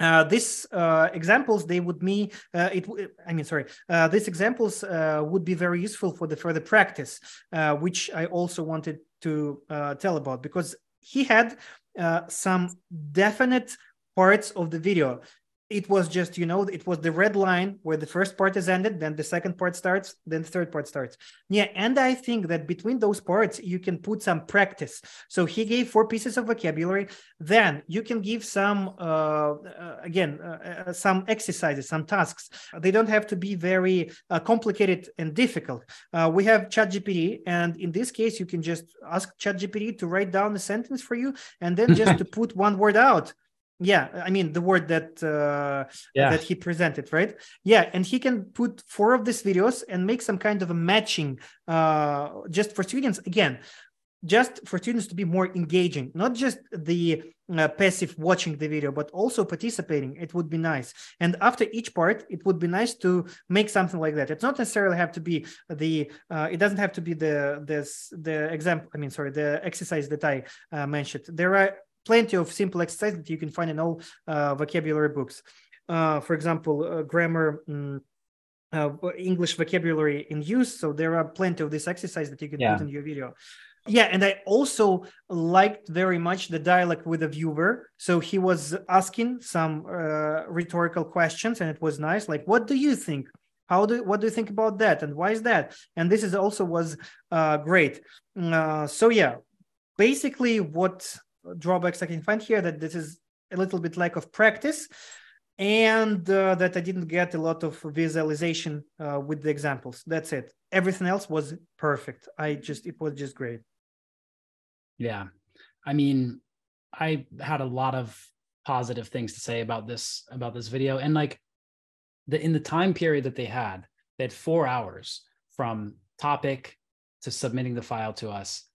uh, these uh, examples they would me uh, it i mean sorry uh, these examples uh, would be very useful for the further practice uh, which i also wanted to tell about because he had some definite parts of the video it was just you know it was the red line where the first part is ended then the second part starts then the third part starts. Yeah and i think that between those parts you can put some practice. So he gave four pieces of vocabulary. Then you can give some uh, uh, again uh, uh some exercises some tasks. They don't have to be very uh, complicated and difficult. Uh, we have ChatGPT and in this case you can just ask ChatGPT to write down a sentence for you and then just to put one word out yeah i mean the word that uh, Yeah. that he presented right? Yeah and he can put four of these videos and make some kind of a matching uh just for students. Again just for students to be more engaging not just the uh, passive watching the video but also participating. It would be nice. And after each part it would be nice to make something like that. It's not necessarily have to be the uh, it doesn't have to be the this the example i mean sorry the exercise that i uh, mentioned. There are plenty of simple exercises that you can find in all uh, vocabulary books. Uh, for example uh, grammar mm, uh, english vocabulary in use. So there are plenty of this exercise that you can Yeah. put in your video. Yeah and i also liked very much the dialogue with the viewer. So he was asking some uh, rhetorical questions and it was nice like what do you think? How do what do you think about that? And why is that? And this is also was uh, great. Uh, so yeah basically what drawbacks i can find here that this is a little bit lack of practice and uh, that i didn't get a lot of visualization uh, with the examples that's it everything else was perfect i just it was just great Yeah. I mean, I had a lot of positive things to say about this about this video and like the in the time period that they had, they had 4 hours from topic to submitting the file to us.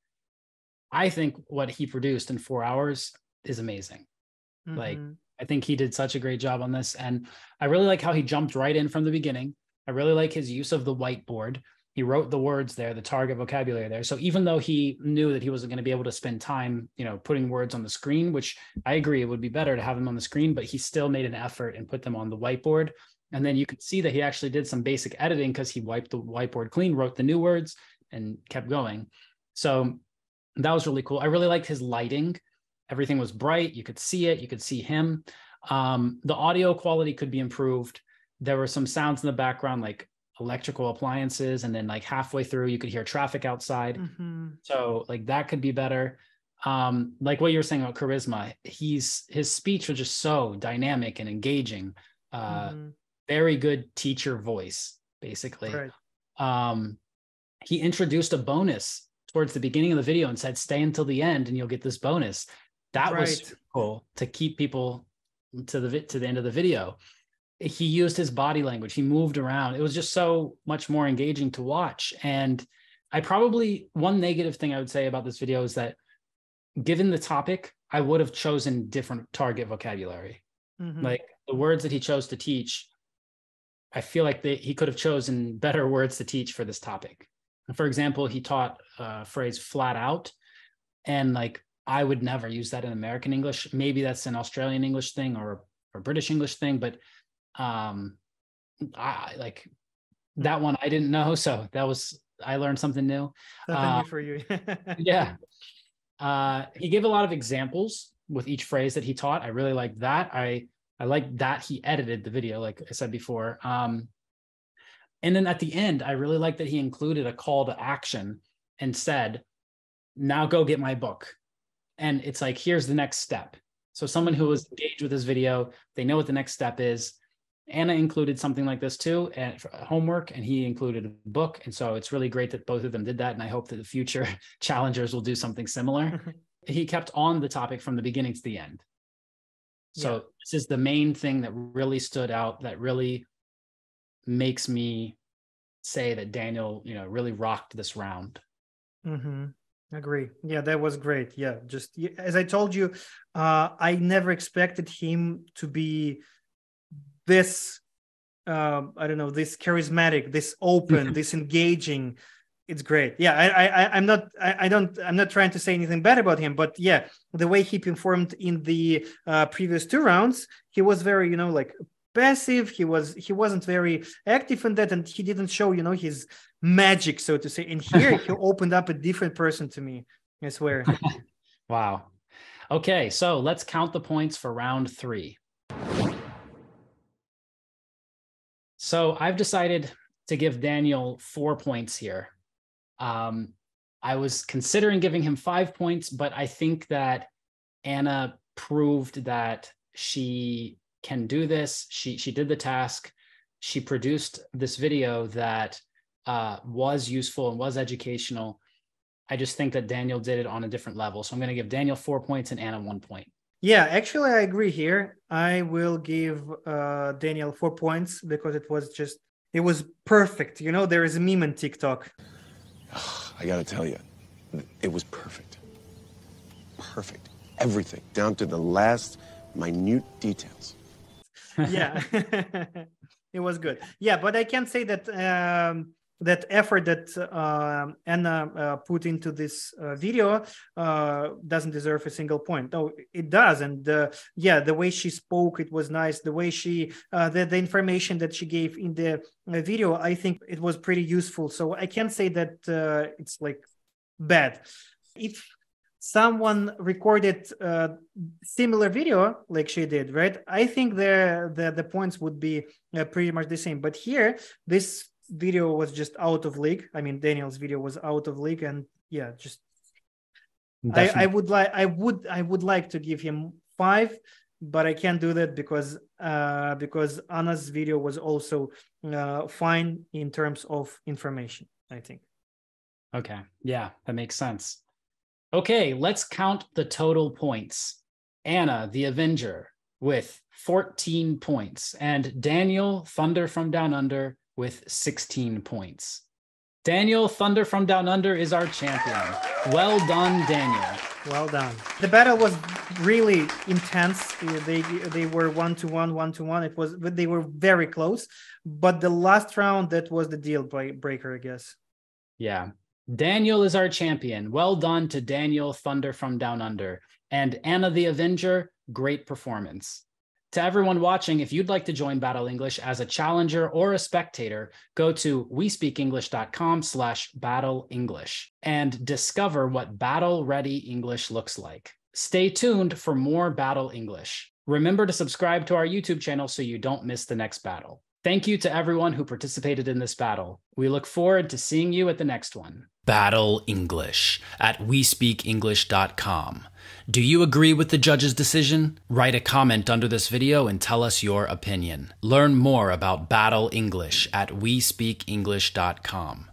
I think what he produced in 4 hours is amazing. Like Mhm. I think he did such a great job on this. And I really like how he jumped right in from the beginning. I really like his use of the whiteboard. He wrote the words there, the target vocabulary there. So even though he knew that he wasn't going to be able to spend time, you know, putting words on the screen, which I agree it would be better to have them on the screen, but he still made an effort and put them on the whiteboard. And then you could see that he actually did some basic editing because he wiped the whiteboard clean, wrote the new words, and kept going. So that was really cool. I really liked his lighting. Everything was bright. You could see it. You could see him. Um, the audio quality could be improved. There were some sounds in the background, like electrical appliances, and then like halfway through, you could hear traffic outside. Mhm. So like that could be better. Um, like what you were saying about charisma, he's his speech was just so dynamic and engaging. Uh, Mhm. very good teacher voice, basically right um, he introduced a bonus towards the beginning of the video and said, "Stay until the end, and you'll get this bonus." That was Right. cool to keep people to the to the end of the video. He used his body language. He moved around. It was just so much more engaging to watch. And I probably one negative thing I would say about this video is that, given the topic, I would have chosen different target vocabulary Mhm. like the words that he chose to teach i feel like they, he could have chosen better words to teach for this topic for example he taught a phrase flat out and like i would never use that in american english maybe that's an australian english thing or or british english thing but um i like that one i didn't know so that was i learned something new Nothing uh, new for you yeah. Uh, he gave a lot of examples with each phrase that he taught. I really liked that. I I like that he edited the video, like I said before. Um, and then at the end, I really like that he included a call to action and said, "Now go get my book." And it's like, here's the next step. So someone who mm-hmm. was engaged with this video, they know what the next step is. Anna included something like this too, eh, and homework, and he included a book. And so it's really great that both of them did that. And I hope that the future challengers will do something similar. Mm-hmm. he kept on the topic from the beginning to the end. So Yeah. this is the main thing that really stood out, that really makes me say that Daniel, you know, really rocked this round. hmm Agree. Yeah, that was great. Yeah, just as I told you, uh, I never expected him to be this. Um, I don't know, this charismatic, this open, this engaging. It's great. Yeah, I, I, I- I'm not, I, I don't, I'm not trying to say anything bad about him, but yeah, the way he performed in the uh, previous two rounds, he was very, you know, like passive. He was, he wasn't very active in that, and he didn't show, you know, his magic, so to say. And here he opened up a different person to me. I swear. Wow. Okay, so let's count the points for round three. So I've decided to give Daniel four points here. Um, I was considering giving him five points, but I think that Anna proved that she can do this. She she did the task. She produced this video that uh, was useful and was educational. I just think that Daniel did it on a different level. So I'm going to give Daniel four points and Anna one point. Yeah, actually, I agree here. I will give uh, Daniel four points because it was just, it was perfect. You know, there is a meme on TikTok. I gotta tell you, it was perfect. Perfect. Everything, down to the last minute details. Yeah, it was good. Yeah, but I can say that um, that effort that uh, Anna uh, put into this uh, video uh, doesn't deserve a single point. No, it does. And uh, yeah, the way she spoke, it was nice. The way she, uh, the, the information that she gave in the video, I think it was pretty useful. So I can't say that it's like bad. If someone recorded a similar video like she did right i think the the, the points would be uh, pretty much the same but here this video was just out of league. I mean, Daniel's video was out of league, and yeah, just I, I, would like I would I would like to give him five, but I can't do that because uh, because Anna's video was also uh, fine in terms of information. I think. Okay, yeah, that makes sense. Okay, let's count the total points. Anna, the Avenger, with 14 points, and Daniel, Thunder from Down Under, with 16 points. Daniel Thunder from Down Under is our champion. Well done, Daniel. Well done. The battle was really intense. They they were one to one, one to one. It was they were very close. But the last round, that was the deal breaker, I guess. Yeah. Daniel is our champion. Well done to Daniel Thunder from Down Under. And Anna the Avenger, great performance. To everyone watching, if you'd like to join Battle English as a challenger or a spectator, go to wespeakenglish.com slash battle English and discover what battle ready English looks like. Stay tuned for more Battle English. Remember to subscribe to our YouTube channel so you don't miss the next battle. Thank you to everyone who participated in this battle. We look forward to seeing you at the next one. Battle English at wespeakenglish.com. Do you agree with the judge's decision? Write a comment under this video and tell us your opinion. Learn more about Battle English at wespeakenglish.com.